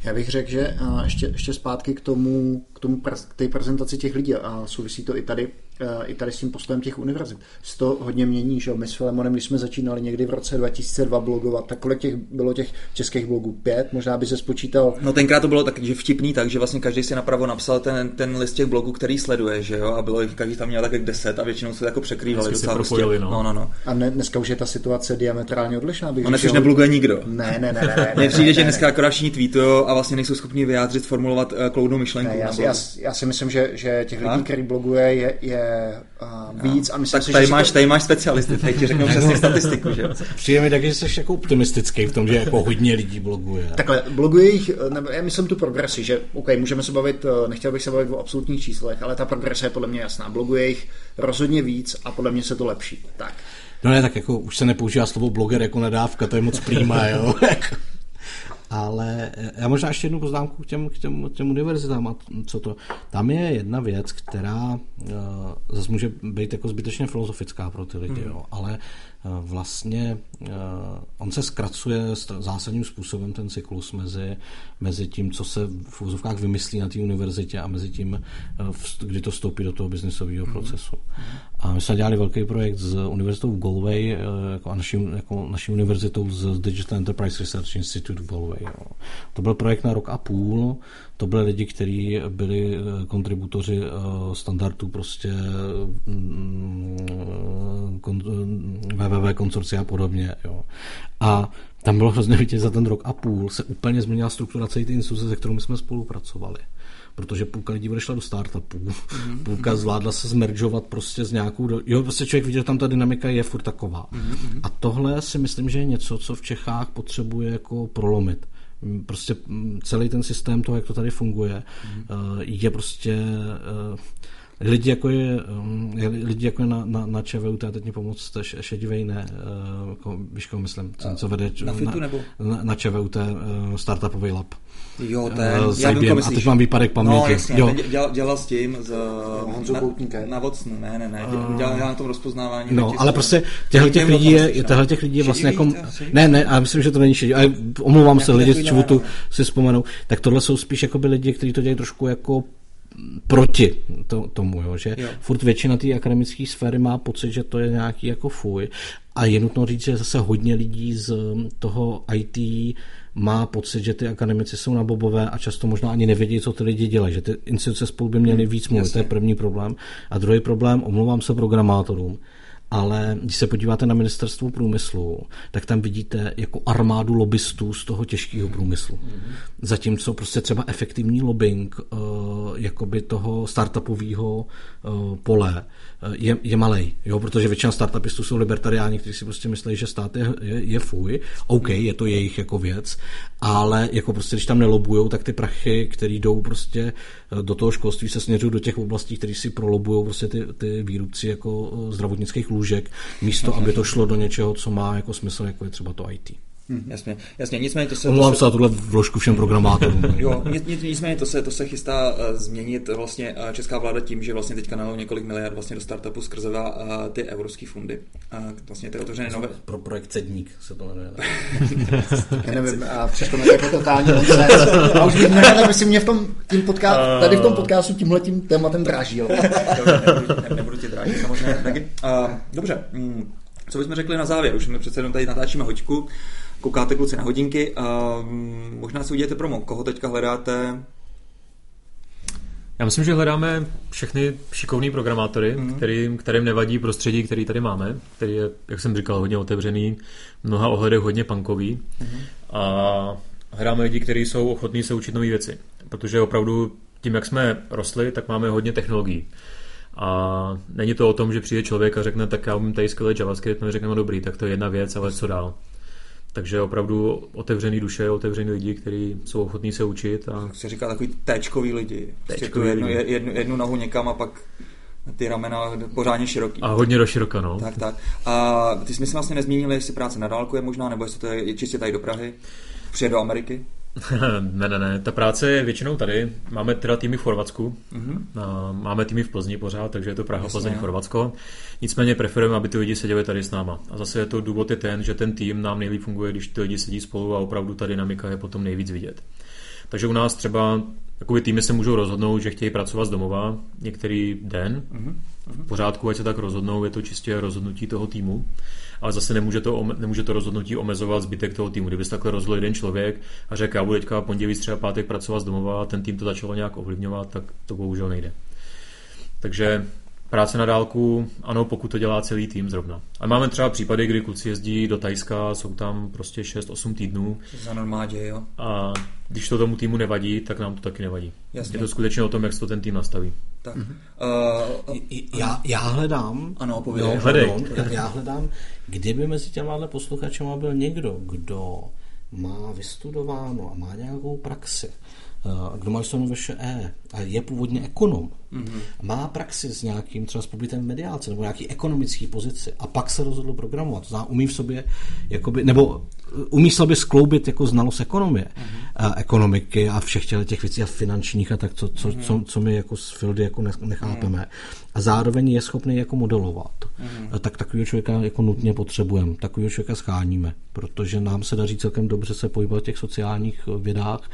Já bych řekl, že ještě, ještě zpátky k tomu, tomu k té prezentaci těch lidí a souvisí to i tady Eh, i tady s tím postojem těch univerzit. Se to hodně mění, že my s Filemonem, když jsme začínali někdy v roce 2002 blogovat, tak kolik těch bylo těch českých blogů? Pět? Možná by se spočítal. No tenkrát to bylo tak, že vtipný, tak, že vlastně každý si napravo napsal ten, ten list těch blogů, který sleduje, že jo, a bylo jich, každý tam měl tak deset a většinou se jako překrývali. Docela propojili, prostě. no. no, no, no. A ne, dneska už je ta situace diametrálně odlišná. Bych no, dnes už nebloguje nikdo. Ne, ne, ne, ne. ne Mně přijde, že dneska akorát všichni tweetujou a vlastně nejsou schopni vyjádřit, formulovat uh, kloudnou myšlenku. Ne, já, já, já, si myslím, že, že těch lidí, který bloguje, je, je uh, víc a myslím tak si, tady, že máš, tady máš specialisty, tady ti řeknou přesně statistiku, že Přijde mi taky, že jsi jako optimistický v tom, že jako hodně lidí bloguje. Takhle, bloguje jich, nebo já myslím tu progresi, že OK, můžeme se bavit, eh, nechtěl bych se bavit o absolutních číslech, ale ta progrese je podle mě jasná. Bloguje jich rozhodně víc a podle mě se to lepší. Tak. No ne, tak jako už se nepoužívá slovo bloger jako nadávka, to je moc prýma, jo. Ale eh, já možná ještě jednu poznámku k těm, k těm, k těm univerzitám a co to. Tam je jedna věc, která uh, zase může být jako zbytečně filozofická pro ty lidi, hmm. jo, ale Eh, vlastně eh, on se zkracuje zásadním způsobem ten cyklus mezi, mezi tím, co se v úzovkách vymyslí na té univerzitě a mezi tím, eh, kdy to vstoupí do toho biznisového mhm. procesu. A my jsme dělali velký projekt s univerzitou v Galway jako a naší, jako naší univerzitou z Digital Enterprise Research Institute v Galway. Jo. To byl projekt na rok a půl, to byli lidi, kteří byli kontributoři standardů prostě mm, www konsorcia a podobně. Jo. A tam bylo hrozně vidět za ten rok a půl se úplně změnila struktura celé té instituce, se kterou jsme spolupracovali. Protože půlka lidí odešla do startupů, mm-hmm. půlka zvládla se zmeržovat prostě s nějakou... Jo, prostě člověk vidí, že tam ta dynamika je furt taková. Mm-hmm. A tohle si myslím, že je něco, co v Čechách potřebuje jako prolomit prostě celý ten systém toho, jak to tady funguje, mm. je prostě eh, lidi jako je, um, lidi jako je na, na, na ČVUT, teď mi pomoct, šedivej ne, uh, jako, víš, koho myslím, co, co vede na, fitu, nebo? na, na ČVUT uh, Startupový lab. Jo, ten, uh, já vím, a teď mám výpadek paměti. No, jasně, jo. Dělal, dělal, s tím, z, Honzou Koutníkem. Na, na Vocnu, ne, ne, ne, dělal, dělal na tom rozpoznávání. No, ale prostě těchto těch lidí je, těchto těch lidí je vlastně jako, ne, ne, a myslím, že to není šedivý, ale omlouvám se, lidi z ČVUTu si vzpomenou, tak tohle jsou spíš jako by lidi, kteří to dělají trošku jako proti to, tomu, jo, že jo. furt většina té akademické sféry má pocit, že to je nějaký jako fuj a je nutno říct, že zase hodně lidí z toho IT má pocit, že ty akademici jsou na bobové a často možná ani nevědí, co ty lidi dělají, že ty instituce spolu by měly víc mluvit, Jasně. to je první problém. A druhý problém, omlouvám se programátorům, ale když se podíváte na ministerstvo průmyslu, tak tam vidíte jako armádu lobbystů z toho těžkého průmyslu. Mm-hmm. Zatímco prostě třeba efektivní lobbying uh, jakoby toho startupového uh, pole je, je malej, jo, protože většina startupistů jsou libertariáni, kteří si prostě myslí, že stát je, je, je fuj, OK, je to jejich jako věc, ale jako prostě, když tam nelobujou, tak ty prachy, které jdou prostě do toho školství, se směřují do těch oblastí, které si prolobují prostě ty, ty výrobci jako zdravotnických lůžek, místo aby to šlo do něčeho, co má jako smysl, jako je třeba to IT. Hmm, jasně, jasně, nicméně to se... Omlouvám se na tuhle vložku všem programátorům. jo, nicméně to se, to se chystá uh, změnit vlastně uh, česká vláda tím, že vlastně teďka nalou několik miliard vlastně do startupu skrze uh, ty evropské fondy. Uh, vlastně ty otevřené nové... Pro projekt Cedník se to jmenuje. Já nevím, a přišlo mi jako totální. A už bych nerad, aby si mě v tom, tím podca- tady v tom podcastu tímhle tím tématem drážil. nebudu, ne, nebudu tě drážit, samozřejmě. Uh, dobře, mm, co bychom řekli na závěr? Už jsme přece jenom tady natáčíme hoďku koukáte kluci na hodinky a mm, možná si uděláte promo. Koho teďka hledáte? Já myslím, že hledáme všechny šikovní programátory, mm-hmm. který, kterým nevadí prostředí, který tady máme, který je, jak jsem říkal, hodně otevřený, v mnoha ohledech hodně punkový. Mm-hmm. A hledáme lidi, kteří jsou ochotní se učit nové věci. Protože opravdu tím, jak jsme rostli, tak máme hodně technologií. A není to o tom, že přijde člověk a řekne, tak já umím tady skvěle JavaScript, my řekneme, no dobrý, tak to je jedna věc, ale co dál. Takže opravdu otevřený duše, otevřený lidi, kteří jsou ochotní se učit. A... Se říká takový téčkový lidi. Prostě téčkový jednu, lidi. Jednu, jednu nohu někam a pak ty ramena pořádně široký. A hodně do široka, no. Tak, tak. A ty jsme si vlastně nezmínili, jestli práce na dálku je možná, nebo jestli to je čistě tady do Prahy, přijede do Ameriky. ne, ne, ne. Ta práce je většinou tady. Máme teda týmy v Chorvatsku. Mm-hmm. Máme týmy v Plzni pořád, takže je to Praha, Jasně, Plzeň, Chorvatsko. Nicméně preferujeme, aby ty lidi seděli tady s náma. A zase je to důvod je ten, že ten tým nám nejlíp funguje, když ty lidi sedí spolu a opravdu ta dynamika je potom nejvíc vidět. Takže u nás třeba Jakoby týmy se můžou rozhodnout, že chtějí pracovat z domova některý den. Mm-hmm. V pořádku, ať se tak rozhodnou, je to čistě rozhodnutí toho týmu. Ale zase nemůže to, nemůže to rozhodnutí omezovat zbytek toho týmu. Kdyby se takhle rozhodl jeden člověk a řekl, já budu teďka pondělí, středa, pátek pracovat z domova a ten tým to začalo nějak ovlivňovat, tak to bohužel nejde. Takže Práce na dálku, ano, pokud to dělá celý tým zrovna. A máme třeba případy, kdy kluci jezdí do Tajska, jsou tam prostě 6-8 týdnů. Za normádě, jo. A když to tomu týmu nevadí, tak nám to taky nevadí. Jasně. Je to skutečně o tom, jak se to ten tým nastaví. Tak. Mm-hmm. Uh, já, já hledám, ano, povědě. hledej. já hledám, kdyby mezi těma posluchačema byl někdo, kdo má vystudováno a má nějakou praxi, Eh, kdo má vystudovanou VŠE a je původně ekonom, mm-hmm. má praxi s nějakým třeba s pobytem mediálce nebo nějaký ekonomický pozici a pak se rozhodl programovat. To znamená, umí v sobě, jakoby, nebo umí sobě skloubit jako znalost ekonomie, mm-hmm. a ekonomiky a všech těch věcí a finančních a tak, co, co, mm-hmm. co, co my jako z Fildy jako nechápeme. Mm-hmm. A zároveň je schopný jako modelovat. Mm-hmm. Tak takového člověka jako nutně potřebujeme. Takového člověka scháníme, protože nám se daří celkem dobře se pohybovat v těch sociálních vědách.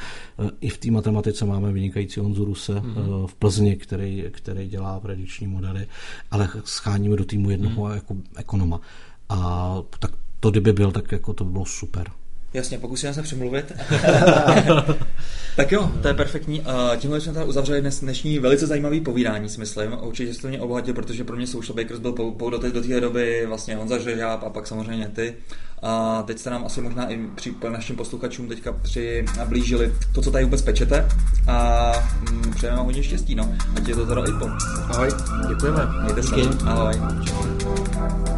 I v té matematice máme vynikající Honzu Ruse mm-hmm. v Plzni, který, který dělá predikční modely, ale scháníme do týmu jednoho mm-hmm. jako ekonoma. A tak to kdyby byl, tak jako to by bylo super. Jasně, pokusíme se přemluvit. tak jo, to je perfektní. Tímhle jsme tady uzavřeli dnes, dnešní velice zajímavý povídání, si myslím. Určitě jste mě obohatil, protože pro mě Social Bakers byl pou, pou do, té, do té doby vlastně Honza Žežáb a pak samozřejmě ty. A teď jste nám asi možná i při našim posluchačům teďka přiblížili to, co tady vůbec pečete. A mm, přejeme vám hodně štěstí, no. Ať je to teda i po. Ahoj, děkujeme. Mějte se. Ahoj. Čau.